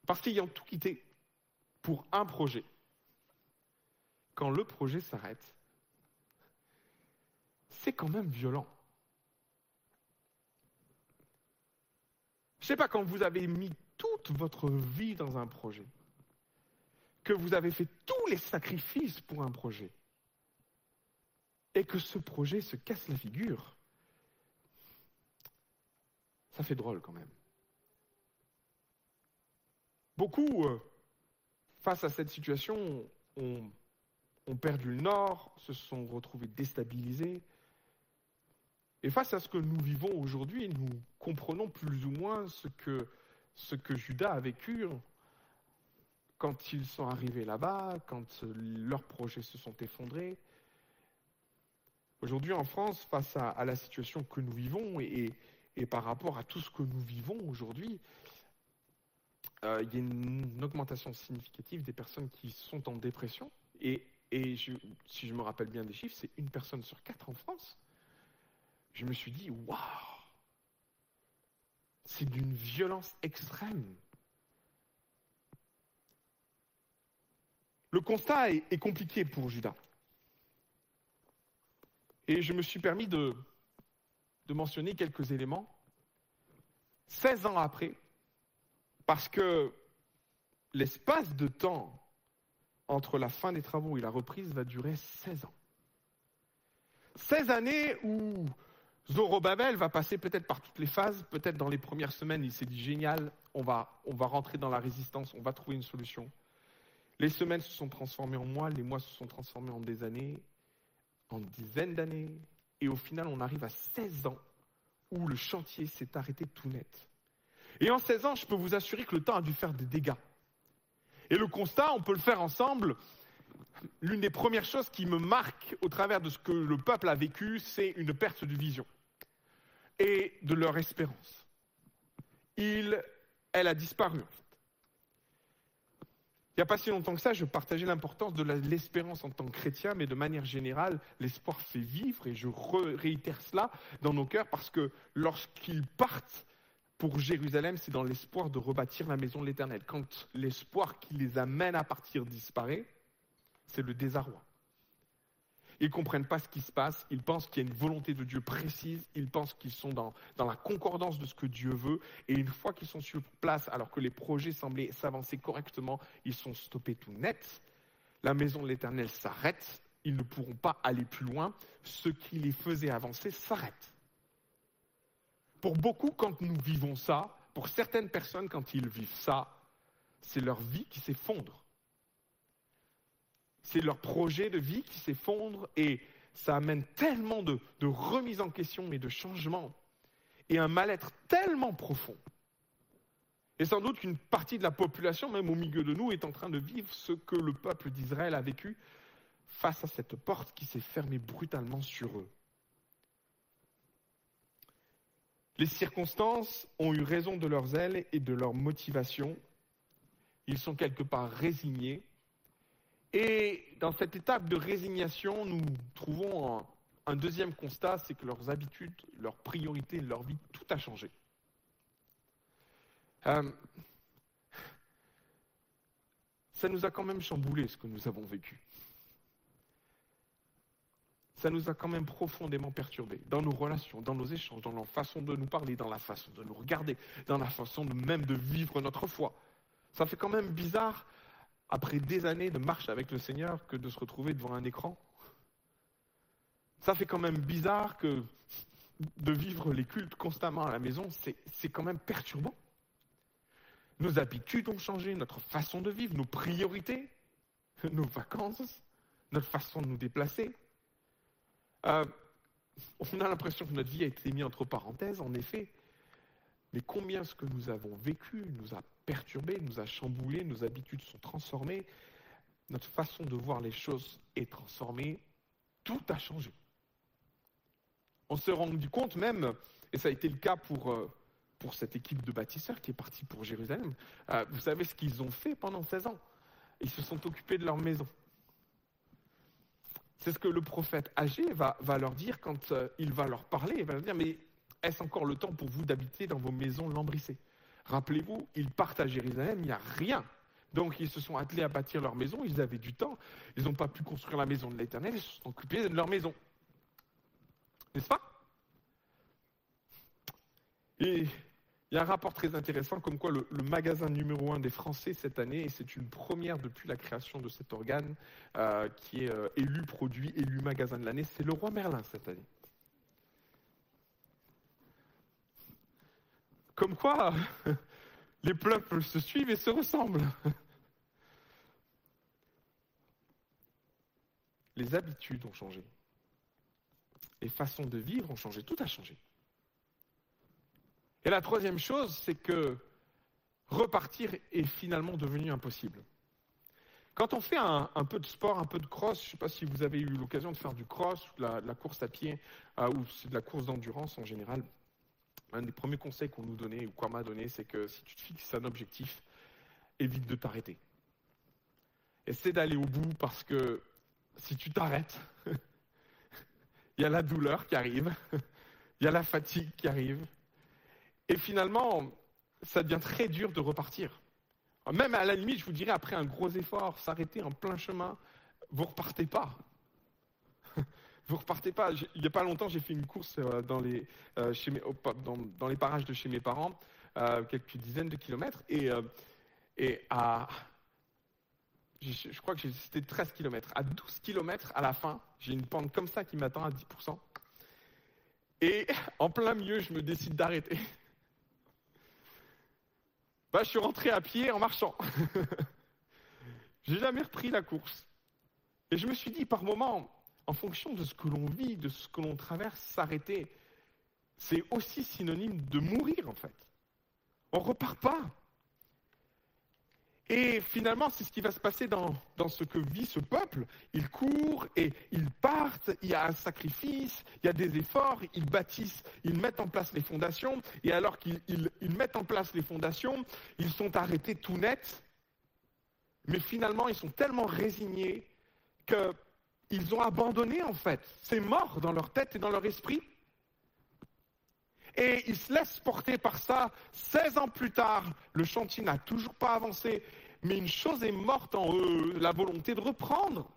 Parce qu'ayant tout quitté pour un projet, quand le projet s'arrête, c'est quand même violent. Je ne sais pas, quand vous avez mis toute votre vie dans un projet, que vous avez fait tous les sacrifices pour un projet, et que ce projet se casse la figure, ça fait drôle quand même. Beaucoup, euh, face à cette situation, ont, perdu le nord, se sont retrouvés déstabilisés, et face à ce que nous vivons aujourd'hui, nous comprenons plus ou moins ce que Judas a vécu quand ils sont arrivés là-bas, quand leurs projets se sont effondrés. Aujourd'hui en France, face à, la situation que nous vivons et, par rapport à tout ce que nous vivons aujourd'hui, euh, il y a une augmentation significative des personnes qui sont en dépression. Et, si je me rappelle bien des chiffres, c'est une personne sur quatre en France je me suis dit, waouh, c'est d'une violence extrême. Le constat est, compliqué pour Judas. Et je me suis permis de, mentionner quelques éléments. 16 ans après, parce que l'espace de temps entre la fin des travaux et la reprise va durer 16 ans. 16 années où Zorobabel va passer peut-être par toutes les phases, peut-être dans les premières semaines, il s'est dit génial, on va rentrer dans la résistance, on va trouver une solution. Les semaines se sont transformées en mois, les mois se sont transformés en des années, en dizaines d'années, et au final on arrive à 16 ans où le chantier s'est arrêté tout net. Et en 16 ans, je peux vous assurer que le temps a dû faire des dégâts. Et le constat, on peut le faire ensemble, l'une des premières choses qui me marque au travers de ce que le peuple a vécu, c'est une perte de vision et de leur espérance. Il, elle a disparu. Il n'y a pas si longtemps que ça, je partageais l'importance de l'espérance en tant que chrétien, mais de manière générale, l'espoir fait vivre, et je réitère cela dans nos cœurs, parce que lorsqu'ils partent pour Jérusalem, c'est dans l'espoir de rebâtir la maison de l'Éternel. Quand l'espoir qui les amène à partir disparaît, c'est le désarroi. Ils ne comprennent pas ce qui se passe, ils pensent qu'il y a une volonté de Dieu précise, ils pensent qu'ils sont dans, la concordance de ce que Dieu veut, et une fois qu'ils sont sur place, alors que les projets semblaient s'avancer correctement, ils sont stoppés tout net. La maison de l'Éternel s'arrête, ils ne pourront pas aller plus loin, ce qui les faisait avancer s'arrête. Pour beaucoup, quand nous vivons ça, pour certaines personnes, quand ils vivent ça, c'est leur vie qui s'effondre c'est leur projet de vie qui s'effondre et ça amène tellement de, remise en question et de changement et un mal-être tellement profond. Et sans doute qu'une partie de la population, même au milieu de nous, est en train de vivre ce que le peuple d'Israël a vécu face à cette porte qui s'est fermée brutalement sur eux. Les circonstances ont eu raison de leurs ailes et de leur motivation. Ils sont quelque part résignés et dans cette étape de résignation, nous trouvons un, deuxième constat, c'est que leurs habitudes, leurs priorités, leur vie, tout a changé. Euh, ça nous a quand même chamboulé ce que nous avons vécu. Ça nous a quand même profondément perturbés dans nos relations, dans nos échanges, dans la façon de nous parler, dans la façon de nous regarder, dans la façon même de vivre notre foi. Ça fait quand même bizarre après des années de marche avec le Seigneur que de se retrouver devant un écran. Ça fait quand même bizarre que de vivre les cultes constamment à la maison, c'est quand même perturbant. nos habitudes ont changé, notre façon de vivre, nos priorités, nos vacances, notre façon de nous déplacer. Euh, on a l'impression que notre vie a été mise entre parenthèses, en effet. Mais combien ce que nous avons vécu nous a perturbés, nous a chamboulés, nos habitudes sont transformées, notre façon de voir les choses est transformée, tout a changé. On s'est rendu compte même, et ça a été le cas pour, euh, pour cette équipe de bâtisseurs qui est partie pour Jérusalem, euh, vous savez ce qu'ils ont fait pendant 16 ans? Ils se sont occupés de leur maison. C'est ce que le prophète âgé va, va leur dire quand euh, il va leur parler. Il va leur dire, mais est-ce encore le temps pour vous d'habiter dans vos maisons lambrissées? Rappelez-vous, ils partent à Jérusalem, il n'y a rien. Donc ils se sont attelés à bâtir leur maison, ils avaient du temps, ils n'ont pas pu construire la maison de l'Éternel, ils se sont occupés de leur maison. N'est-ce pas? Et il y a un rapport très intéressant comme quoi le, magasin numéro un des Français cette année, et c'est une première depuis la création de cet organe euh, qui est euh, élu produit, élu magasin de l'année, c'est le roi Merlin cette année. Comme quoi, les peuples se suivent et se ressemblent. Les habitudes ont changé. Les façons de vivre ont changé. Tout a changé. Et la troisième chose, c'est que repartir est finalement devenu impossible. Quand on fait un, peu de sport, un peu de cross, je ne sais pas si vous avez eu l'occasion de faire du cross, de la, course à pied euh, ou de la course d'endurance en général, un des premiers conseils qu'on nous donnait ou qu'on m'a donné, c'est que si tu te fixes un objectif, évite de t'arrêter. Essaie d'aller au bout parce que si tu t'arrêtes, il y a la douleur qui arrive, il y a la fatigue qui arrive, et finalement, ça devient très dur de repartir. Même à la limite, je vous dirais, après un gros effort, s'arrêter en plein chemin, vous repartez pas. vous repartez pas. Il n'y a pas longtemps, j'ai fait une course euh, dans les, euh, chez mes, dans, les parages de chez mes parents, euh, quelques dizaines de kilomètres, et, et à, je, je crois que c'était 13 kilomètres. À 12 kilomètres, à la fin, j'ai une pente comme ça qui m'attend à 10%. Et en plein milieu, je me décide d'arrêter. Bah, je suis rentré à pied en marchant. J'ai jamais repris la course. Et je me suis dit, par moment, en fonction de ce que l'on vit, de ce que l'on traverse, s'arrêter, c'est aussi synonyme de mourir, en fait. On ne repart pas. Et finalement, c'est ce qui va se passer dans, ce que vit ce peuple. Ils courent et ils partent, il y a un sacrifice, il y a des efforts, ils bâtissent, ils mettent en place les fondations, et alors qu'ils mettent en place les fondations, ils sont arrêtés tout net, mais finalement, ils sont tellement résignés qu'ils ont abandonné, en fait. C'est mort dans leur tête et dans leur esprit. Et ils se laissent porter par ça. 16 ans plus tard, le chantier n'a toujours pas avancé, mais une chose est morte en eux, la volonté de reprendre.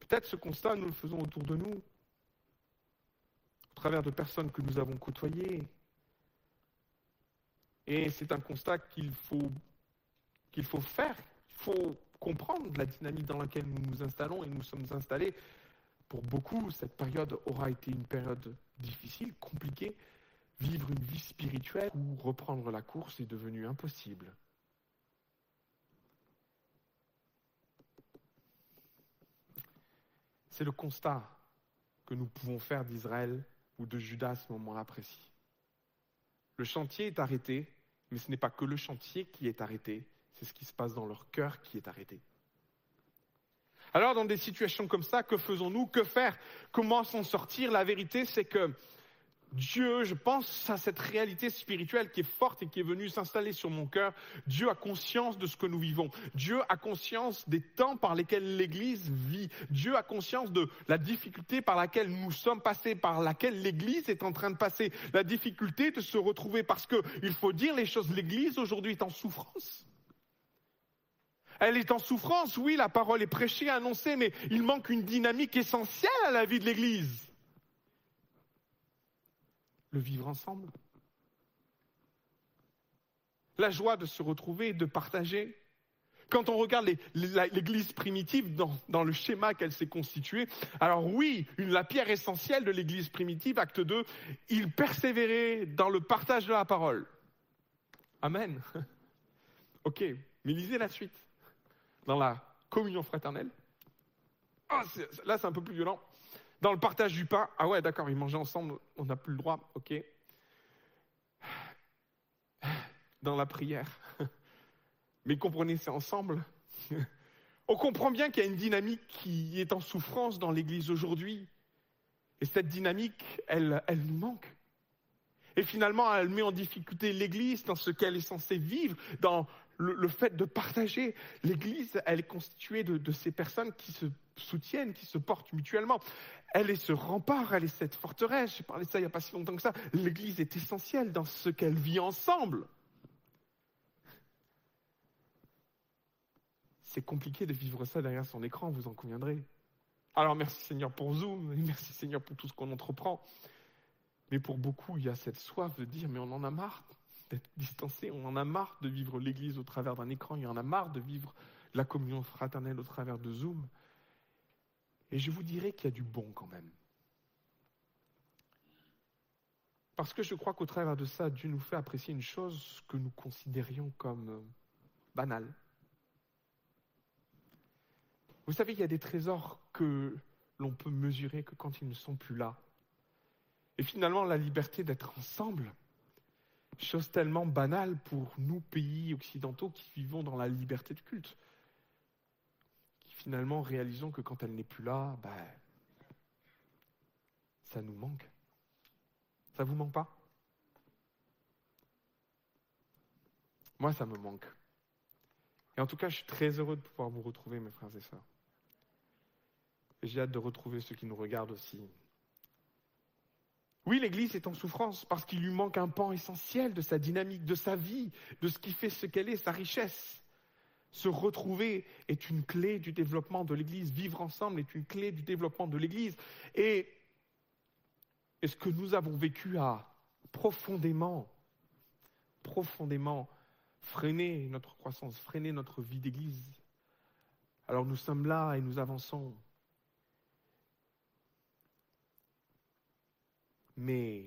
Peut-être ce constat, nous le faisons autour de nous, au travers de personnes que nous avons côtoyées. Et c'est un constat qu'il faut, qu'il faut faire. Faut comprendre la dynamique dans laquelle nous nous installons et nous sommes installés. Pour beaucoup, cette période aura été une période difficile, compliquée. Vivre une vie spirituelle ou reprendre la course est devenu impossible. C'est le constat que nous pouvons faire d'Israël ou de Judas à ce moment-là précis. Le chantier est arrêté, mais ce n'est pas que le chantier qui est arrêté, c'est ce qui se passe dans leur cœur qui est arrêté. Alors dans des situations comme ça, que faisons-nous? Que faire? Comment s'en sortir? La vérité, c'est que Dieu, je pense à cette réalité spirituelle qui est forte et qui est venue s'installer sur mon cœur. Dieu a conscience de ce que nous vivons. Dieu a conscience des temps par lesquels l'Église vit. Dieu a conscience de la difficulté par laquelle nous sommes passés, par laquelle l'Église est en train de passer. La difficulté de se retrouver parce que, il faut dire les choses, l'Église aujourd'hui est en souffrance. Elle est en souffrance, oui, la parole est prêchée, annoncée, mais il manque une dynamique essentielle à la vie de l'Église. Le vivre ensemble. La joie de se retrouver, de partager. Quand on regarde l'Église primitive dans, le schéma qu'elle s'est constituée, alors oui, la pierre essentielle de l'Église primitive, acte 2, il persévérait dans le partage de la parole. Amen. ok, mais lisez la suite. Dans la communion fraternelle. Ah, là, c'est un peu plus violent. Dans le partage du pain, ah ouais, d'accord, ils mangeaient ensemble, on n'a plus le droit, ok. Dans la prière, mais comprenez, c'est ensemble. On comprend bien qu'il y a une dynamique qui est en souffrance dans l'Église aujourd'hui. Et cette dynamique, elle, elle nous manque. Et finalement, elle met en difficulté l'Église dans ce qu'elle est censée vivre, dans le, fait de partager. L'Église, elle est constituée de, de, ces personnes qui se soutiennent, qui se portent mutuellement. Elle est ce rempart, elle est cette forteresse. J'ai parlé de ça il n'y a pas si longtemps que ça. L'Église est essentielle dans ce qu'elle vit ensemble. c'est compliqué de vivre ça derrière son écran, vous en conviendrez. Alors merci Seigneur pour Zoom, merci Seigneur pour tout ce qu'on entreprend. Mais pour beaucoup, il y a cette soif de dire, mais on en a marre d'être distancé, on en a marre de vivre l'Église au travers d'un écran, il en a marre de vivre la communion fraternelle au travers de Zoom. Et je vous dirais qu'il y a du bon quand même. Parce que je crois qu'au travers de ça, Dieu nous fait apprécier une chose que nous considérions comme euh, banale. Vous savez, il y a des trésors que l'on peut mesurer que quand ils ne sont plus là. Et finalement, la liberté d'être ensemble, chose tellement banale pour nous, pays occidentaux, qui vivons dans la liberté de culte, qui finalement réalisons que quand elle n'est plus là, ben, ça nous manque. Ça vous manque pas? Moi, ça me manque. Et en tout cas, je suis très heureux de pouvoir vous retrouver, mes frères et sœurs. J'ai hâte de retrouver ceux qui nous regardent aussi. Oui, l'Église est en souffrance parce qu'il lui manque un pan essentiel de sa dynamique, de sa vie, de ce qui fait ce qu'elle est, sa richesse. Se retrouver est une clé du développement de l'Église. Vivre ensemble est une clé du développement de l'Église. Et, ce que nous avons vécu a profondément, profondément freiné notre croissance, freiné notre vie d'Église? Alors nous sommes là et nous avançons. Mais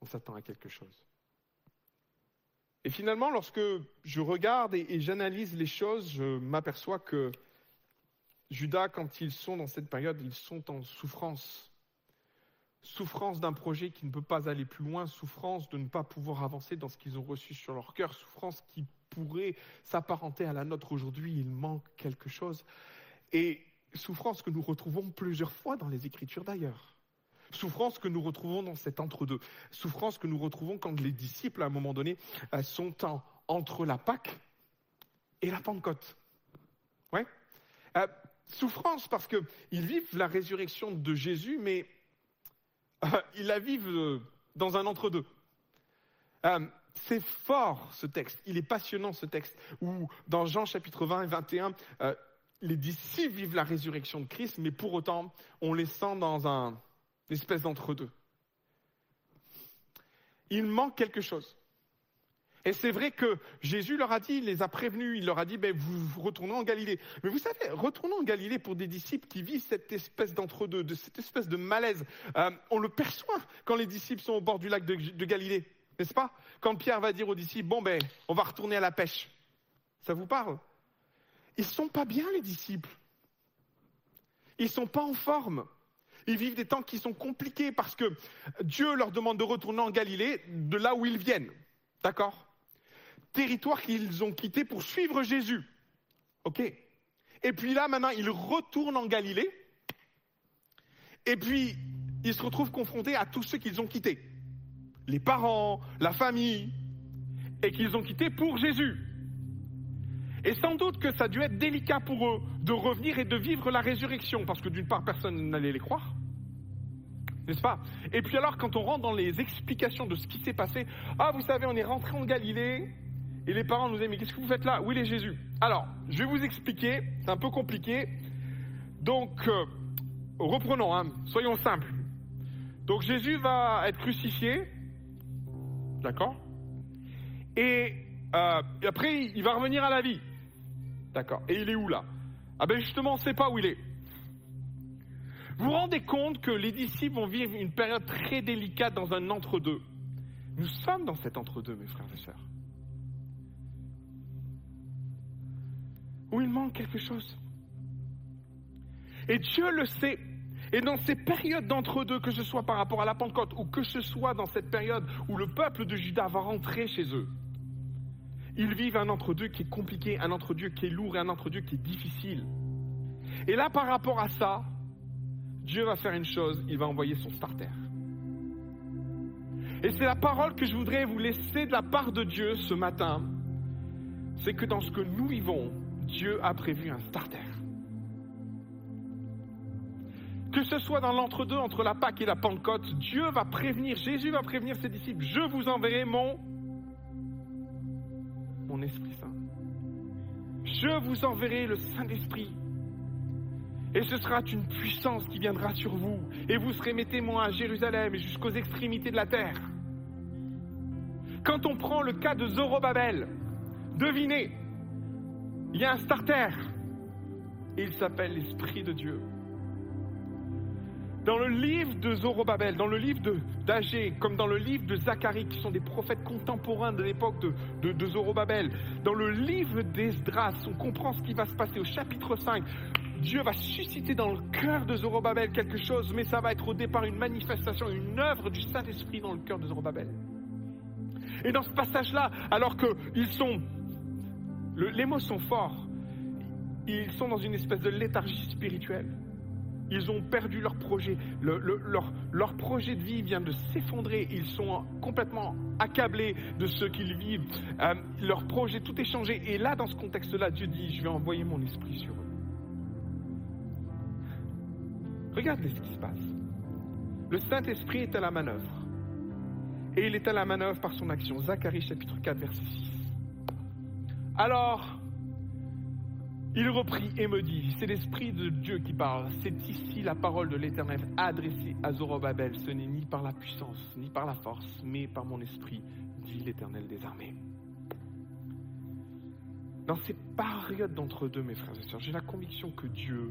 on s'attend à quelque chose. Et finalement, lorsque je regarde et, j'analyse les choses, je m'aperçois que Judas, quand ils sont dans cette période, ils sont en souffrance. Souffrance d'un projet qui ne peut pas aller plus loin, souffrance de ne pas pouvoir avancer dans ce qu'ils ont reçu sur leur cœur, souffrance qui pourrait s'apparenter à la nôtre aujourd'hui, il manque quelque chose. Et souffrance que nous retrouvons plusieurs fois dans les Écritures d'ailleurs. Souffrance que nous retrouvons dans cet entre-deux. Souffrance que nous retrouvons quand les disciples, à un moment donné, euh, sont entre la Pâque et la Pentecôte. Ouais. Euh, souffrance parce qu'ils vivent la résurrection de Jésus, mais euh, ils la vivent dans un entre-deux. c'est fort ce texte, il est passionnant ce texte, où dans Jean chapitre 20 et 21, les disciples vivent la résurrection de Christ, mais pour autant, on les sent dans un, une espèce d'entre-deux. Il manque quelque chose. Et c'est vrai que Jésus leur a dit, il les a prévenus, il leur a dit, ben, vous, retournez en Galilée. Mais vous savez, retournons en Galilée pour des disciples qui vivent cette espèce d'entre-deux, de cette espèce de malaise. Euh, on le perçoit quand les disciples sont au bord du lac de, de Galilée, n'est-ce pas? Quand Pierre va dire aux disciples, bon ben, on va retourner à la pêche. Ça vous parle? Ils sont pas bien les disciples. Ils sont pas en forme. Ils vivent des temps qui sont compliqués parce que Dieu leur demande de retourner en Galilée, de là où ils viennent. D'accord? Territoire qu'ils ont quitté pour suivre Jésus. OK? Et puis là, maintenant, ils retournent en Galilée. Et puis, ils se retrouvent confrontés à tous ceux qu'ils ont quittés. Les parents, la famille, et qu'ils ont quittés pour Jésus. Et sans doute que ça a dû être délicat pour eux de revenir et de vivre la résurrection, parce que d'une part, personne n'allait les croire. N'est-ce pas? Et puis alors, quand on rentre dans les explications de ce qui s'est passé, ah, vous savez, on est rentré en Galilée, et les parents nous disent, mais qu'est-ce que vous faites là? Où est Jésus? Alors, je vais vous expliquer, c'est un peu compliqué. Donc, euh, reprenons, hein, soyons simples. Donc Jésus va être crucifié, d'accord? Et euh, et après, il va revenir à la vie. D'accord. Et il est où là? Ah ben justement, on ne sait pas où il est. Vous vous rendez compte que les disciples vont vivre une période très délicate dans un entre-deux. Nous sommes dans cet entre-deux, mes frères et sœurs. Où il manque quelque chose. Et Dieu le sait. Et dans ces périodes d'entre-deux, que ce soit par rapport à la Pentecôte ou que ce soit dans cette période où le peuple de Juda va rentrer chez eux, ils vivent un entre-deux qui est compliqué, un entre-deux qui est lourd et un entre-deux qui est difficile. Et là, par rapport à ça, Dieu va faire une chose, il va envoyer son starter. Et c'est la parole que je voudrais vous laisser de la part de Dieu ce matin. C'est que dans ce que nous vivons, Dieu a prévu un starter. Que ce soit dans l'entre-deux, entre la Pâque et la Pentecôte, Dieu va prévenir, Jésus va prévenir ses disciples, je vous enverrai mon, mon Esprit Saint. Je vous enverrai le Saint-Esprit. Et ce sera une puissance qui viendra sur vous. Et vous serez mes témoins à Jérusalem et jusqu'aux extrémités de la terre. Quand on prend le cas de Zorobabel, devinez, il y a un starter. Il s'appelle l'Esprit de Dieu. Dans le livre de Zorobabel, dans le livre d'Agé, comme dans le livre de Zacharie, qui sont des prophètes contemporains de l'époque de, Zorobabel, dans le livre d'Esdras, on comprend ce qui va se passer au chapitre 5. Dieu va susciter dans le cœur de Zorobabel quelque chose, mais ça va être au départ une manifestation, une œuvre du Saint-Esprit dans le cœur de Zorobabel. Et dans ce passage-là, alors qu'ils sont, le, les mots sont forts, ils sont dans une espèce de léthargie spirituelle. Ils ont perdu leur projet. Le, le, leur, leur, projet de vie vient de s'effondrer. Ils sont complètement accablés de ce qu'ils vivent. Euh, leur projet, tout est changé. Et là, dans ce contexte-là, Dieu dit, je vais envoyer mon esprit sur eux. Regardez ce qui se passe. Le Saint-Esprit est à la manœuvre. Et il est à la manœuvre par son action. Zacharie chapitre 4, verset 6. Alors, il reprit et me dit, c'est l'Esprit de Dieu qui parle, c'est ici la parole de l'Éternel adressée à Zorobabel, ce n'est ni par la puissance, ni par la force, mais par mon esprit, dit l'Éternel des armées. Dans ces périodes d'entre-deux, mes frères et sœurs, j'ai la conviction que Dieu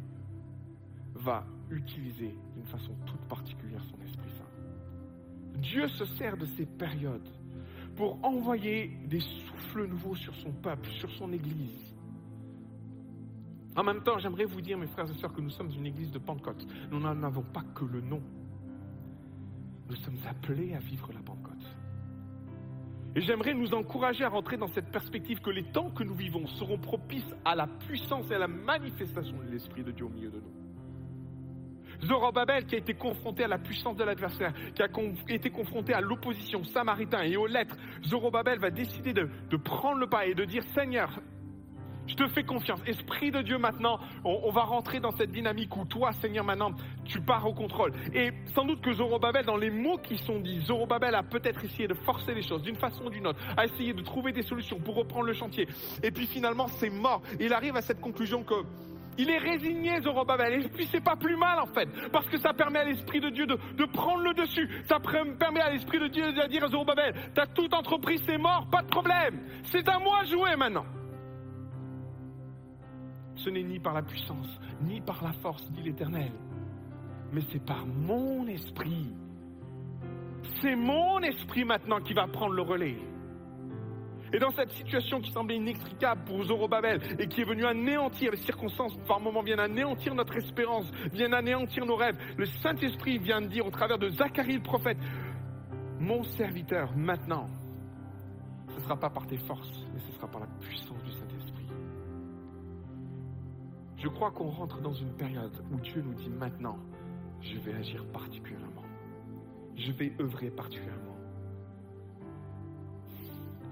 va utiliser d'une façon toute particulière son Esprit Saint. Dieu se sert de ces périodes pour envoyer des souffles nouveaux sur son peuple, sur son Église. En même temps, j'aimerais vous dire, mes frères et sœurs, que nous sommes une église de Pentecôte. Nous n'en avons pas que le nom. Nous sommes appelés à vivre la Pentecôte. Et j'aimerais nous encourager à rentrer dans cette perspective que les temps que nous vivons seront propices à la puissance et à la manifestation de l'Esprit de Dieu au milieu de nous. Zorobabel qui a été confronté à la puissance de l'adversaire, qui a été confronté à l'opposition samaritain et aux lettres, Zorobabel va décider de, prendre le pas et de dire Seigneur, je te fais confiance. Esprit de Dieu, maintenant, on, on, va rentrer dans cette dynamique où toi, Seigneur, maintenant, tu pars au contrôle. Et sans doute que Zorobabel, dans les mots qui sont dits, Zorobabel a peut-être essayé de forcer les choses d'une façon ou d'une autre, a essayé de trouver des solutions pour reprendre le chantier. Et puis finalement, c'est mort. Il arrive à cette conclusion que il est résigné, Zorobabel. Et puis c'est pas plus mal, en fait. Parce que ça permet à l'Esprit de Dieu de, prendre le dessus. Ça permet à l'Esprit de Dieu de dire à Zorobabel, t'as tout entrepris, c'est mort, pas de problème. C'est à moi de jouer maintenant. Ce n'est ni par la puissance, ni par la force, dit l'Éternel, mais c'est par mon esprit. C'est mon esprit maintenant qui va prendre le relais. Et dans cette situation qui semblait inextricable pour Zorobabel et qui est venue anéantir les circonstances, par moments viennent anéantir notre espérance, viennent anéantir nos rêves, le Saint-Esprit vient de dire au travers de Zacharie le prophète, mon serviteur maintenant, ce ne sera pas par tes forces, mais ce sera par la puissance du Saint-Esprit. Je crois qu'on rentre dans une période où Dieu nous dit maintenant, je vais agir particulièrement. Je vais œuvrer particulièrement.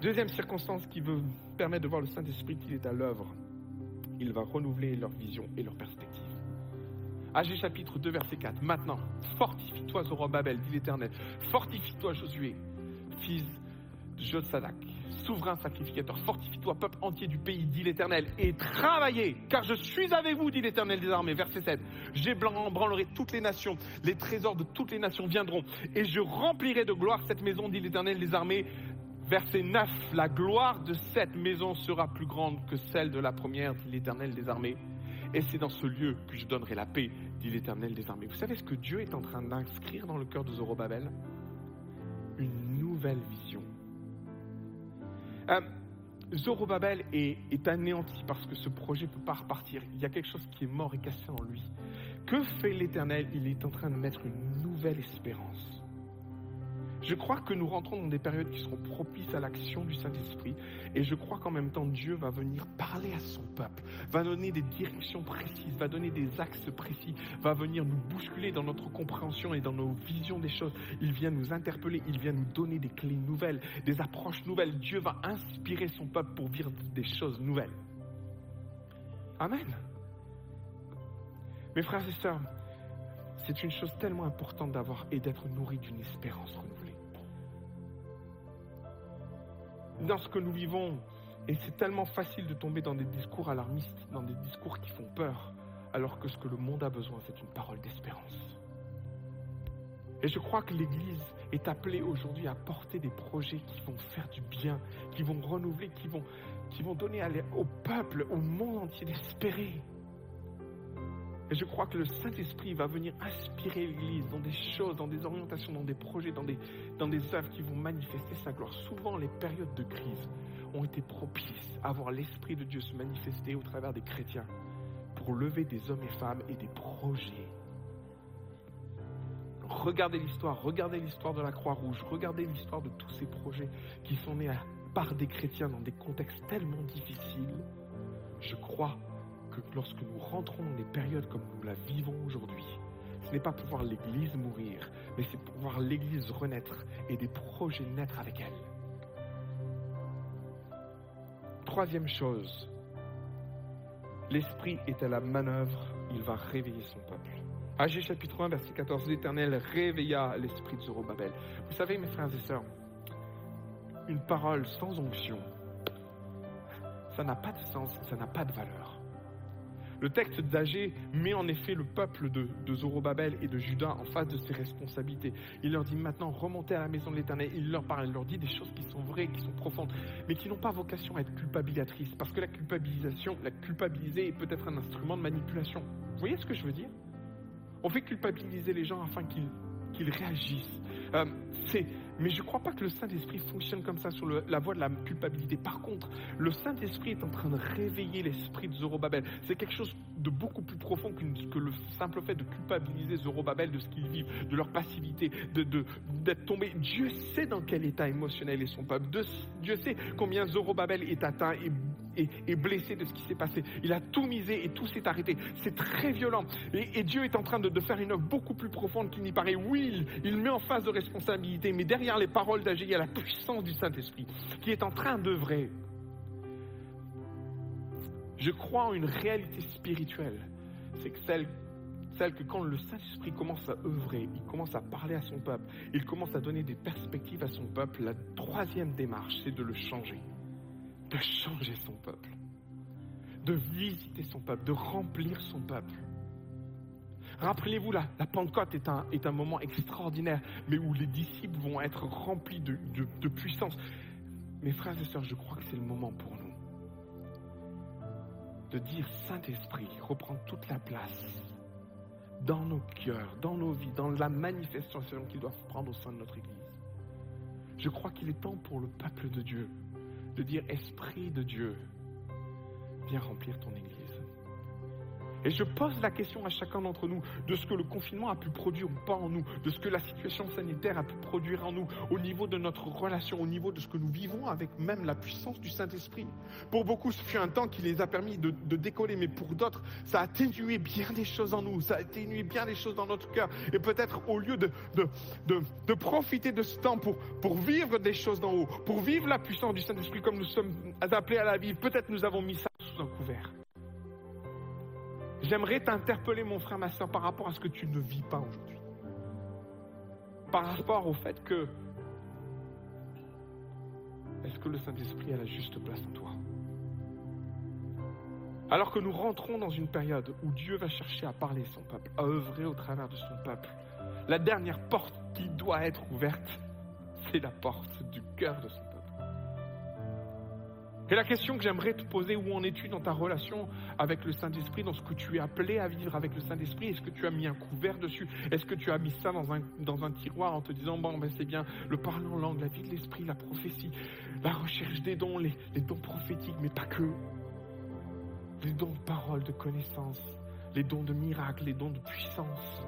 Deuxième circonstance qui veut permettre de voir le Saint-Esprit qu'il est à l'œuvre. Il va renouveler leur vision et leur perspective. Agé chapitre 2, verset 4. Maintenant, fortifie-toi, Zorobabel, dit l'Éternel. Fortifie-toi, Josué, fils de Jotsadak, souverain sacrificateur. Fortifie-toi, peuple entier du pays, dit l'Éternel, et travaillez, car je suis avec vous, dit l'Éternel des armées. Verset 7. J'ébranlerai toutes les nations, les trésors de toutes les nations viendront, et je remplirai de gloire cette maison, dit l'Éternel des armées. Verset 9, la gloire de cette maison sera plus grande que celle de la première, dit l'Éternel des armées. Et c'est dans ce lieu que je donnerai la paix, dit l'Éternel des armées. Vous savez ce que Dieu est en train d'inscrire dans le cœur de Zorobabel? Une nouvelle vision. Euh, Zorobabel est, est anéanti parce que ce projet ne peut pas repartir. Il y a quelque chose qui est mort et cassé en lui. Que fait l'Éternel? Il est en train de mettre une nouvelle espérance. Je crois que nous rentrons dans des périodes qui seront propices à l'action du Saint-Esprit et je crois qu'en même temps Dieu va venir parler à son peuple, va donner des directions précises, va donner des axes précis, va venir nous bousculer dans notre compréhension et dans nos visions des choses. Il vient nous interpeller, il vient nous donner des clés nouvelles, des approches nouvelles. Dieu va inspirer son peuple pour vivre des choses nouvelles. Amen. Mes frères et sœurs, c'est une chose tellement importante d'avoir et d'être nourri d'une espérance dans ce que nous vivons. Et c'est tellement facile de tomber dans des discours alarmistes, dans des discours qui font peur, alors que ce que le monde a besoin, c'est une parole d'espérance. Et je crois que l'Église est appelée aujourd'hui à porter des projets qui vont faire du bien, qui vont renouveler, qui vont, qui vont donner au peuple, au monde entier d'espérer. Et je crois que le Saint-Esprit va venir inspirer l'Église dans des choses, dans des orientations, dans des projets, dans des, dans des œuvres qui vont manifester sa gloire. Souvent, les périodes de crise ont été propices à voir l'Esprit de Dieu se manifester au travers des chrétiens pour lever des hommes et femmes et des projets. Regardez l'histoire, regardez l'histoire de la Croix-Rouge, regardez l'histoire de tous ces projets qui sont nés par des chrétiens dans des contextes tellement difficiles. Je crois que lorsque nous rentrons dans des périodes comme nous la vivons aujourd'hui, ce n'est pas pour voir l'Église mourir, mais c'est pour voir l'Église renaître et des projets naître avec elle. Troisième chose, l'Esprit est à la manœuvre, il va réveiller son peuple. Agé chapitre 1, verset 14, l'Éternel réveilla l'esprit de Zorobabel. Vous savez, mes frères et sœurs, une parole sans onction, ça n'a pas de sens, ça n'a pas de valeur. Le texte d'Agé met en effet le peuple de, Zorobabel et de Judas en face de ses responsabilités. Il leur dit maintenant remontez à la maison de l'Éternel. Il leur parle, il leur dit des choses qui sont vraies, qui sont profondes, mais qui n'ont pas vocation à être culpabilisatrices. Parce que la culpabilisation, la culpabiliser est peut-être un instrument de manipulation. Vous voyez ce que je veux dire? On fait culpabiliser les gens afin qu'ils réagissent. Euh, mais je ne crois pas que le Saint-Esprit fonctionne comme ça sur la voie de la culpabilité. Par contre, le Saint-Esprit est en train de réveiller l'esprit de Zorobabel. C'est quelque chose de beaucoup plus profond que le simple fait de culpabiliser Zorobabel de ce qu'ils vivent, de leur passivité, d'être de, tombé. Dieu sait dans quel état émotionnel est son peuple. Dieu sait combien Zorobabel est atteint et, blessé de ce qui s'est passé. Il a tout misé et tout s'est arrêté. C'est très violent. Et, Dieu est en train de, faire une œuvre beaucoup plus profonde qu'il n'y paraît. Oui, il, met en face de responsabilité, mais derrière les paroles d'Agé, il y a la puissance du Saint-Esprit qui est en train d'œuvrer. Je crois en une réalité spirituelle. C'est que celle, celle que quand le Saint-Esprit commence à œuvrer, il commence à parler à son peuple, il commence à donner des perspectives à son peuple, la troisième démarche, c'est de le changer. De changer son peuple. De visiter son peuple, de remplir son peuple. Rappelez-vous, la, la est un, moment extraordinaire, mais où les disciples vont être remplis de, puissance. Mes frères et sœurs, je crois que c'est le moment pour nous de dire Saint-Esprit, reprends toute la place dans nos cœurs, dans nos vies, dans la manifestation qu'ils doivent prendre au sein de notre Église. Je crois qu'il est temps pour le peuple de Dieu de dire Esprit de Dieu, viens remplir ton Église. Et je pose la question à chacun d'entre nous de ce que le confinement a pu produire ou pas en nous, de ce que la situation sanitaire a pu produire en nous, au niveau de notre relation, au niveau de ce que nous vivons avec même la puissance du Saint-Esprit. Pour beaucoup, ce fut un temps qui les a permis de, décoller, mais pour d'autres, ça a atténué bien des choses en nous, ça a atténué bien des choses dans notre cœur. Et peut-être au lieu de, profiter de ce temps pour, pour vivre des choses d'en haut, pour vivre la puissance du Saint-Esprit comme nous sommes appelés à la vivre, peut-être nous avons mis ça sous un couvert. J'aimerais t'interpeller, mon frère, ma soeur, par rapport à ce que tu ne vis pas aujourd'hui. Par rapport au fait que, est-ce que le Saint-Esprit a la juste place en toi? Alors que nous rentrons dans une période où Dieu va chercher à parler son peuple, à œuvrer au travers de son peuple, la dernière porte qui doit être ouverte, c'est la porte du cœur de son. Et la question que j'aimerais te poser, où en es-tu dans ta relation avec le Saint-Esprit, dans ce que tu es appelé à vivre avec le Saint-Esprit? Est-ce que tu as mis un couvert dessus? Est-ce que tu as mis ça dans un, dans un tiroir en te disant, bon, ben c'est bien, le parler en langue, la vie de l'Esprit, la prophétie, la recherche des dons, les, les dons prophétiques, mais pas que. Les dons de parole, de connaissance, les dons de miracles, les dons de puissance.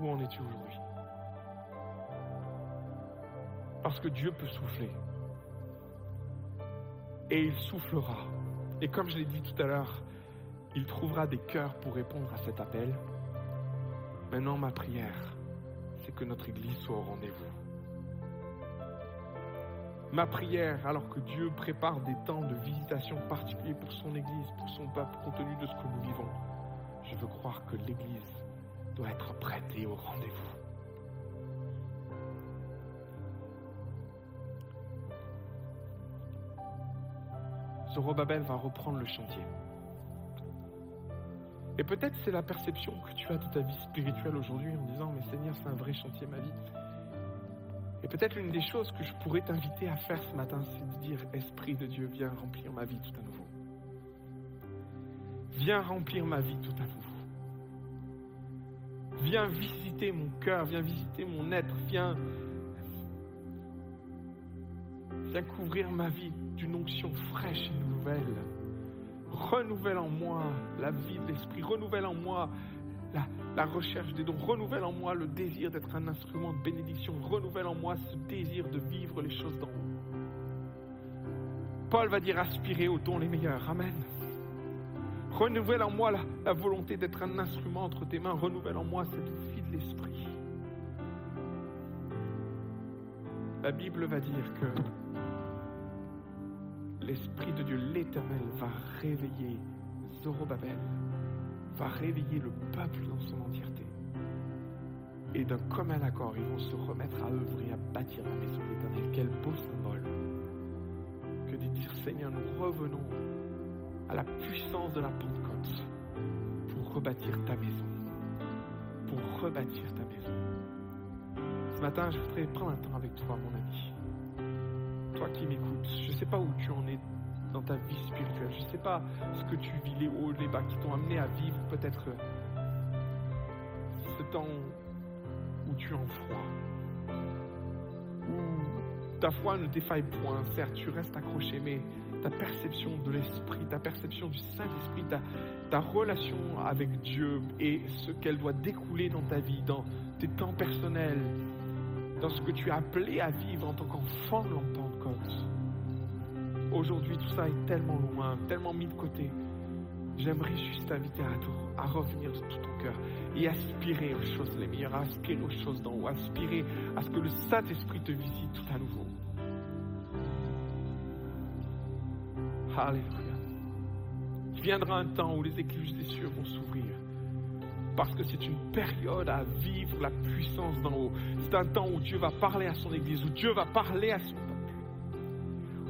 Où en es-tu aujourd'hui? Parce que Dieu peut souffler. Et il soufflera. Et comme je l'ai dit tout à l'heure, il trouvera des cœurs pour répondre à cet appel. Maintenant, ma prière, c'est que notre Église soit au rendez-vous. Ma prière, alors que Dieu prépare des temps de visitation particuliers pour son Église, pour son peuple, compte tenu de ce que nous vivons, je veux croire que l'Église doit être prête et au rendez-vous. Zorobabel va reprendre le chantier. Et peut-être c'est la perception que tu as de ta vie spirituelle aujourd'hui en disant, mais Seigneur, c'est un vrai chantier ma vie. Et peut-être l'une des choses que je pourrais t'inviter à faire ce matin, c'est de dire, Esprit de Dieu, viens remplir ma vie tout à nouveau. Viens remplir ma vie tout à nouveau. Viens visiter mon cœur, viens visiter mon être, viens, viens couvrir ma vie d'une onction fraîche et nouvelle. Renouvelle en moi la vie de l'esprit, renouvelle en moi la, recherche des dons, renouvelle en moi le désir d'être un instrument de bénédiction, renouvelle en moi ce désir de vivre les choses d'en haut. Paul va dire aspirer aux dons les meilleurs. Amen. Renouvelle en moi la volonté d'être un instrument entre tes mains, renouvelle en moi cette vie de l'esprit. La Bible va dire que l'Esprit de Dieu, l'Éternel, va réveiller Zorobabel, va réveiller le peuple dans son entièreté. Et d'un commun accord, ils vont se remettre à œuvrer, à bâtir la maison de l'Éternel. Quel beau symbole que de dire Seigneur, nous revenons à la puissance de la Pentecôte pour rebâtir ta maison. Pour rebâtir ta maison. Ce matin, je voudrais prendre un temps avec toi, mon ami toi qui m'écoutes, je ne sais pas où tu en es dans ta vie spirituelle, je ne sais pas ce que tu vis, les hauts, les bas qui t'ont amené à vivre peut-être ce temps où tu es en froid, où ta foi ne défaille point, certes tu restes accroché, mais ta perception de l'Esprit, ta perception du Saint-Esprit, ta, ta relation avec Dieu et ce qu'elle doit découler dans ta vie, dans tes temps personnels, dans ce que tu es appelé à vivre en tant qu'enfant de Aujourd'hui, tout ça est tellement loin, tellement mis de côté. J'aimerais juste t'inviter à, à, revenir de tout ton cœur et aspirer aux choses les meilleures, aspirer aux choses d'en haut, aspirer à ce que le Saint-Esprit te visite tout à nouveau. Alléluia. Il viendra un temps où les écluses des cieux vont s'ouvrir. Parce que c'est une période à vivre la puissance d'en haut. C'est un temps où Dieu va parler à son Église, où Dieu va parler à son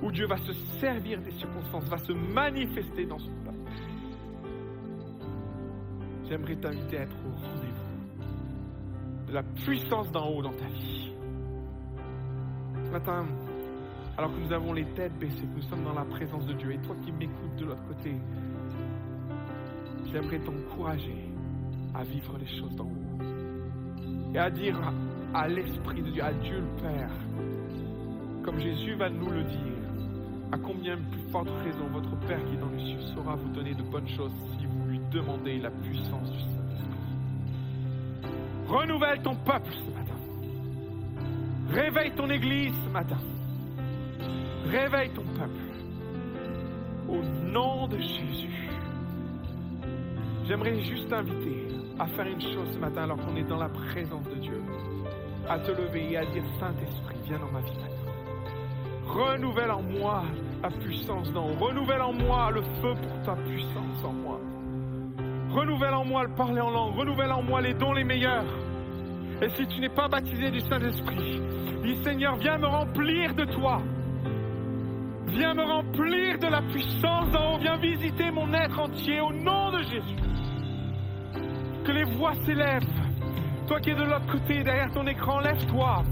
où Dieu va se servir des circonstances, va se manifester dans son peuple. J'aimerais t'inviter à être au rendez-vous de la puissance d'en haut dans ta vie. Ce matin, alors que nous avons les têtes baissées, que nous sommes dans la présence de Dieu, et toi qui m'écoutes de l'autre côté, j'aimerais t'encourager à vivre les choses d'en haut et à dire à l'Esprit de Dieu, à Dieu le Père, comme Jésus va nous le dire, à combien plus forte raison votre Père qui est dans les cieux saura vous donner de bonnes choses si vous lui demandez la puissance du Saint-Esprit? Renouvelle ton peuple ce matin. Réveille ton Église ce matin. Réveille ton peuple. Au nom de Jésus. J'aimerais juste t'inviter à faire une chose ce matin alors qu'on est dans la présence de Dieu. À te lever et à dire Saint-Esprit, viens dans ma vie. Renouvelle en moi la puissance d'en haut. Renouvelle en moi le feu pour ta puissance en moi. Renouvelle en moi le parler en langue. Renouvelle en moi les dons les meilleurs. Et si tu n'es pas baptisé du Saint-Esprit, dis Seigneur, viens me remplir de toi. Viens me remplir de la puissance d'en haut. Viens visiter mon être entier au nom de Jésus. Que les voix s'élèvent. Toi qui es de l'autre côté, derrière ton écran, lève-toi.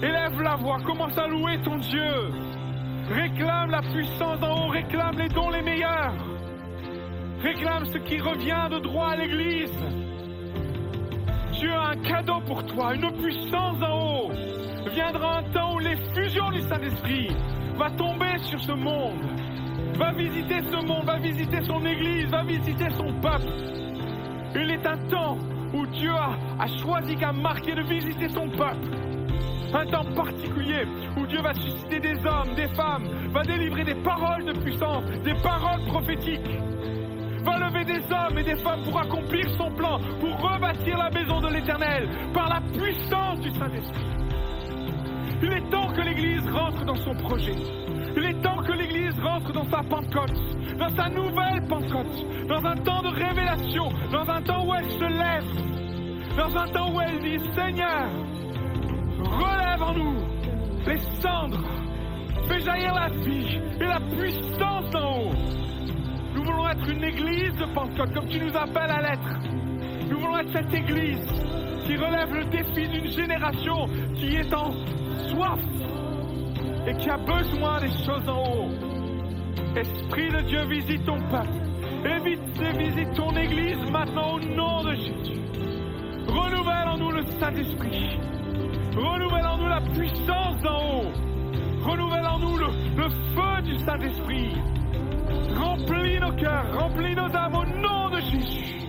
Élève la voix, commence à louer ton Dieu. Réclame la puissance d'en haut, réclame les dons les meilleurs. Réclame ce qui revient de droit à l'Église. Dieu a un cadeau pour toi, une puissance d'en haut. Viendra un temps où l'effusion du Saint-Esprit va tomber sur ce monde. Va visiter ce monde, va visiter son Église, va visiter son peuple. Il est un temps où Dieu a, a choisi qu'à marquer de visiter son peuple. Un temps particulier où Dieu va susciter des hommes, des femmes, va délivrer des paroles de puissance, des paroles prophétiques. Va lever des hommes et des femmes pour accomplir son plan, pour rebâtir la maison de l'Éternel par la puissance du Saint-Esprit. Il est temps que l'Église rentre dans son projet. Il est temps que l'Église rentre dans sa Pentecôte, dans sa nouvelle Pentecôte, dans un temps de révélation, dans un temps où elle se lève, dans un temps où elle dit Seigneur, relève en nous les cendres, fais jaillir la vie et la puissance d'en haut. Nous voulons être une église de Pentecôte, comme tu nous appelles à l'être. Nous voulons être cette église qui relève le défi d'une génération qui est en soif et qui a besoin des choses en haut. Esprit de Dieu, visite ton peuple. Évite et visite ton église maintenant au nom de Jésus. Renouvelle en nous le Saint-Esprit. Renouvelle en nous la puissance d'en haut. Renouvelle en nous le, feu du Saint-Esprit. Remplis nos cœurs, remplis nos âmes au nom de Jésus.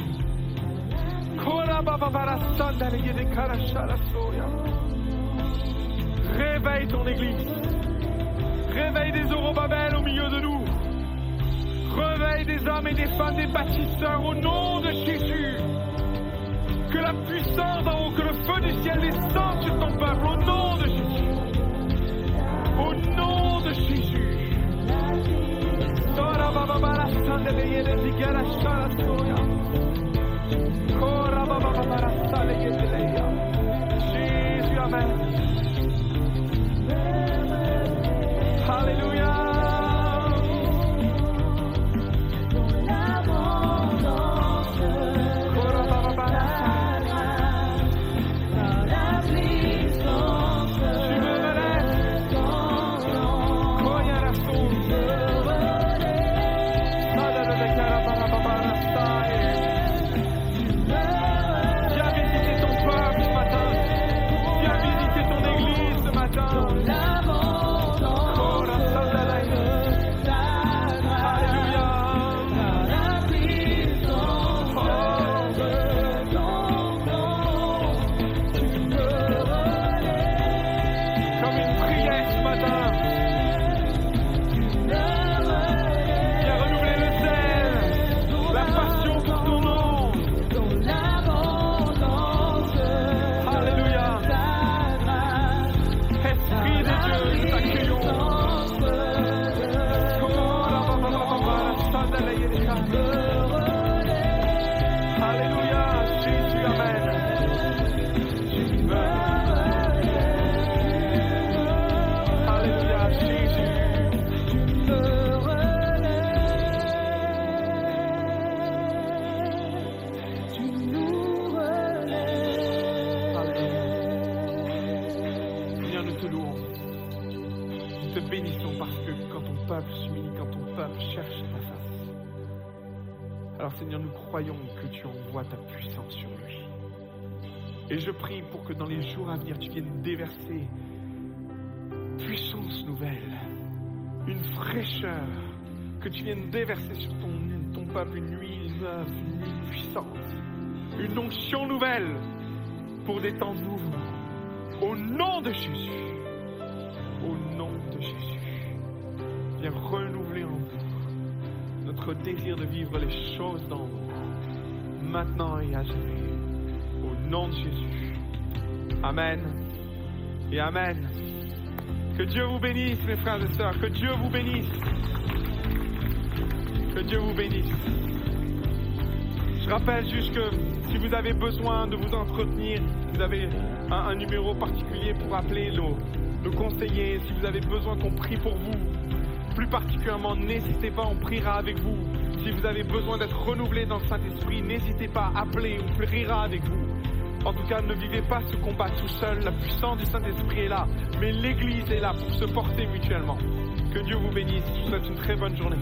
Réveille ton église. Réveille des Zorobabel au milieu de nous. Réveille des hommes et des femmes, des bâtisseurs au nom de Jésus. Que la puissance en haut, que le feu du ciel descende sur ton peuple au nom de Jésus. Au nom de Jésus. Jésus, pour que dans les jours à venir, tu viennes déverser puissance nouvelle, une fraîcheur, que tu viennes déverser sur ton, peuple une huile neuve, une huile puissante, une onction nouvelle pour des temps nouveaux. Au nom de Jésus. Au nom de Jésus. Viens renouveler en nous notre désir de vivre les choses d'en haut, maintenant et à jamais. Au nom de Jésus. Amen. Et Amen. Que Dieu vous bénisse, mes frères et sœurs. Que Dieu vous bénisse. Que Dieu vous bénisse. Je rappelle juste que si vous avez besoin de vous entretenir, vous avez un, numéro particulier pour appeler nos conseillers. Si vous avez besoin qu'on prie pour vous, plus particulièrement, n'hésitez pas, on priera avec vous. Si vous avez besoin d'être renouvelé dans le Saint-Esprit, n'hésitez pas à appeler, on priera avec vous. En tout cas, ne vivez pas ce combat tout seul. La puissance du Saint-Esprit est là. Mais l'Église est là pour se porter mutuellement. Que Dieu vous bénisse. Je vous souhaite une très bonne journée.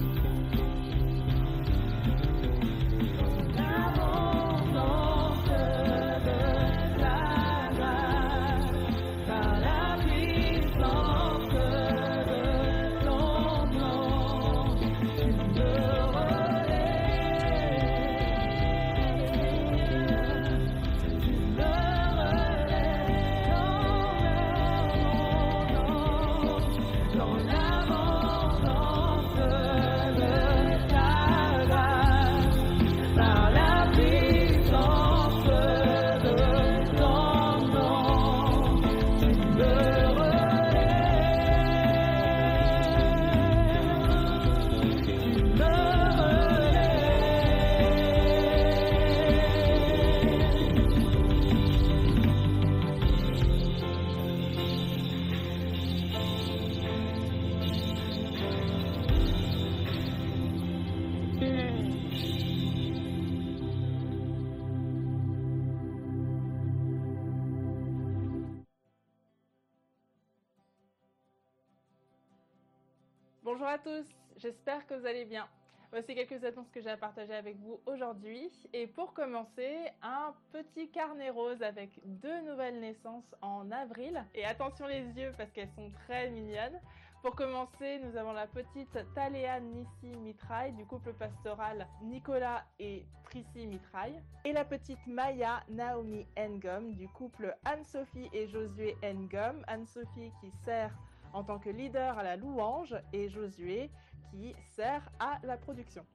Tous, j'espère que vous allez bien. Voici quelques annonces que j'ai à partager avec vous aujourd'hui. Et pour commencer, un petit carnet rose avec deux nouvelles naissances en avril. Et attention les yeux parce qu'elles sont très mignonnes. Pour commencer, nous avons la petite Taléa Nissi Mitraille du couple pastoral Nicolas et Prissy Mitraille. Et la petite Maya Naomi Engom du couple Anne-Sophie et Josué Engom. Anne-Sophie qui sert en tant que leader à la louange et Josué qui sert à la production.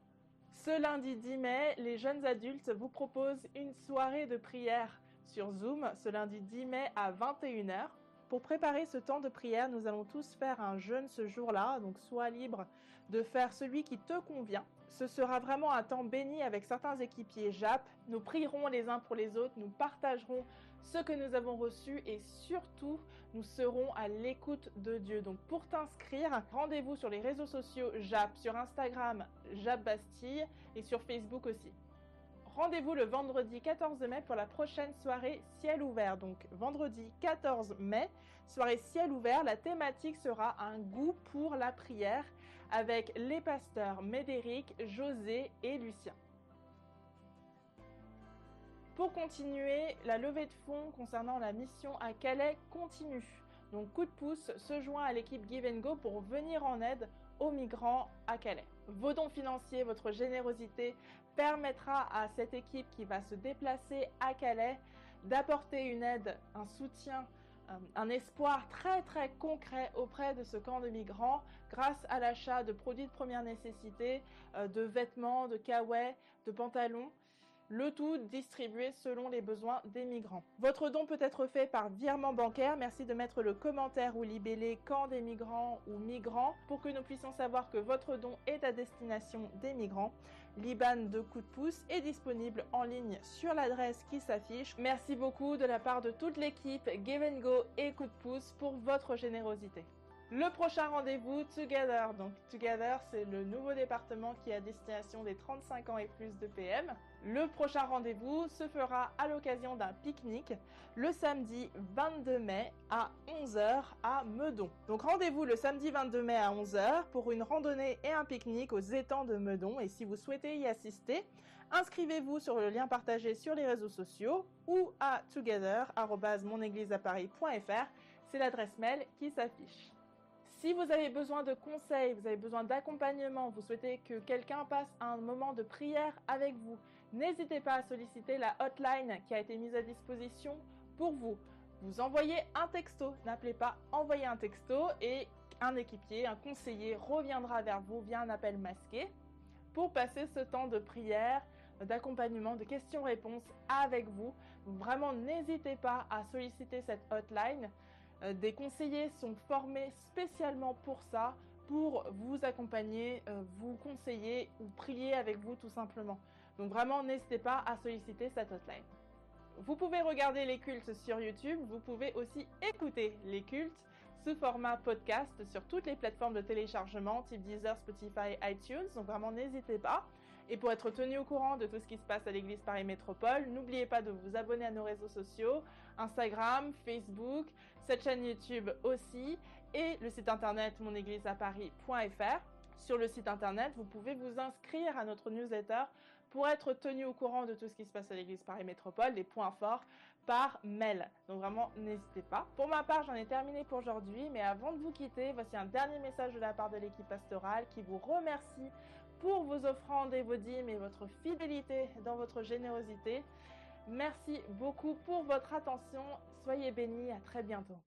Ce lundi 10 mai, les jeunes adultes vous proposent une soirée de prière sur Zoom ce lundi 10 mai à 21h. Pour préparer ce temps de prière, nous allons tous faire un jeûne ce jour-là, donc sois libre de faire celui qui te convient. Ce sera vraiment un temps béni avec certains équipiers JAP. Nous prierons les uns pour les autres, nous partagerons ce que nous avons reçu et surtout, nous serons à l'écoute de Dieu. Donc pour t'inscrire, rendez-vous sur les réseaux sociaux JAP, sur Instagram JAP Bastille et sur Facebook aussi. Rendez-vous le vendredi 14 mai pour la prochaine soirée ciel ouvert. Donc vendredi 14 mai, soirée ciel ouvert, la thématique sera un goût pour la prière avec les pasteurs Médéric, José et Lucien. Pour continuer, la levée de fonds concernant la mission à Calais continue. Donc coup de pouce se joint à l'équipe Give and Go pour venir en aide aux migrants à Calais. Vos dons financiers, votre générosité permettra à cette équipe qui va se déplacer à Calais d'apporter une aide, un soutien, un espoir très très concret auprès de ce camp de migrants grâce à l'achat de produits de première nécessité, euh, de vêtements, de kawaii, de pantalons le tout distribué selon les besoins des migrants. Votre don peut être fait par virement bancaire. Merci de mettre le commentaire ou libellé camp des migrants ou migrants pour que nous puissions savoir que votre don est à destination des migrants. L'IBAN de coup de pouce est disponible en ligne sur l'adresse qui s'affiche. Merci beaucoup de la part de toute l'équipe Give Go et coup de pouce pour votre générosité. Le prochain rendez-vous, Together. Donc Together, c'est le nouveau département qui est à destination des 35 ans et plus de PM. Le prochain rendez-vous se fera à l'occasion d'un pique-nique le samedi 22 mai à 11h à Meudon. Donc rendez-vous le samedi 22 mai à 11h pour une randonnée et un pique-nique aux étangs de Meudon. Et si vous souhaitez y assister, inscrivez-vous sur le lien partagé sur les réseaux sociaux ou à together.monégliseaparis.fr. C'est l'adresse mail qui s'affiche. Si vous avez besoin de conseils, vous avez besoin d'accompagnement, vous souhaitez que quelqu'un passe un moment de prière avec vous, n'hésitez pas à solliciter la hotline qui a été mise à disposition pour vous. Vous envoyez un texto, n'appelez pas, envoyez un texto et un équipier, un conseiller reviendra vers vous via un appel masqué pour passer ce temps de prière, d'accompagnement, de questions-réponses avec vous. Vraiment, n'hésitez pas à solliciter cette hotline. Euh, des conseillers sont formés spécialement pour ça, pour vous accompagner, euh, vous conseiller ou prier avec vous tout simplement. Donc vraiment, n'hésitez pas à solliciter cette hotline. Vous pouvez regarder les cultes sur YouTube, vous pouvez aussi écouter les cultes sous format podcast sur toutes les plateformes de téléchargement type Deezer, Spotify, iTunes. Donc vraiment, n'hésitez pas. Et pour être tenu au courant de tout ce qui se passe à l'église Paris Métropole, n'oubliez pas de vous abonner à nos réseaux sociaux, Instagram, Facebook, cette chaîne YouTube aussi, et le site internet monégliseaparis.fr. Sur le site internet, vous pouvez vous inscrire à notre newsletter pour être tenu au courant de tout ce qui se passe à l'église Paris Métropole, des points forts par mail. Donc vraiment, n'hésitez pas. Pour ma part, j'en ai terminé pour aujourd'hui, mais avant de vous quitter, voici un dernier message de la part de l'équipe pastorale qui vous remercie pour vos offrandes et vos dîmes et votre fidélité dans votre générosité. Merci beaucoup pour votre attention. Soyez bénis. À très bientôt.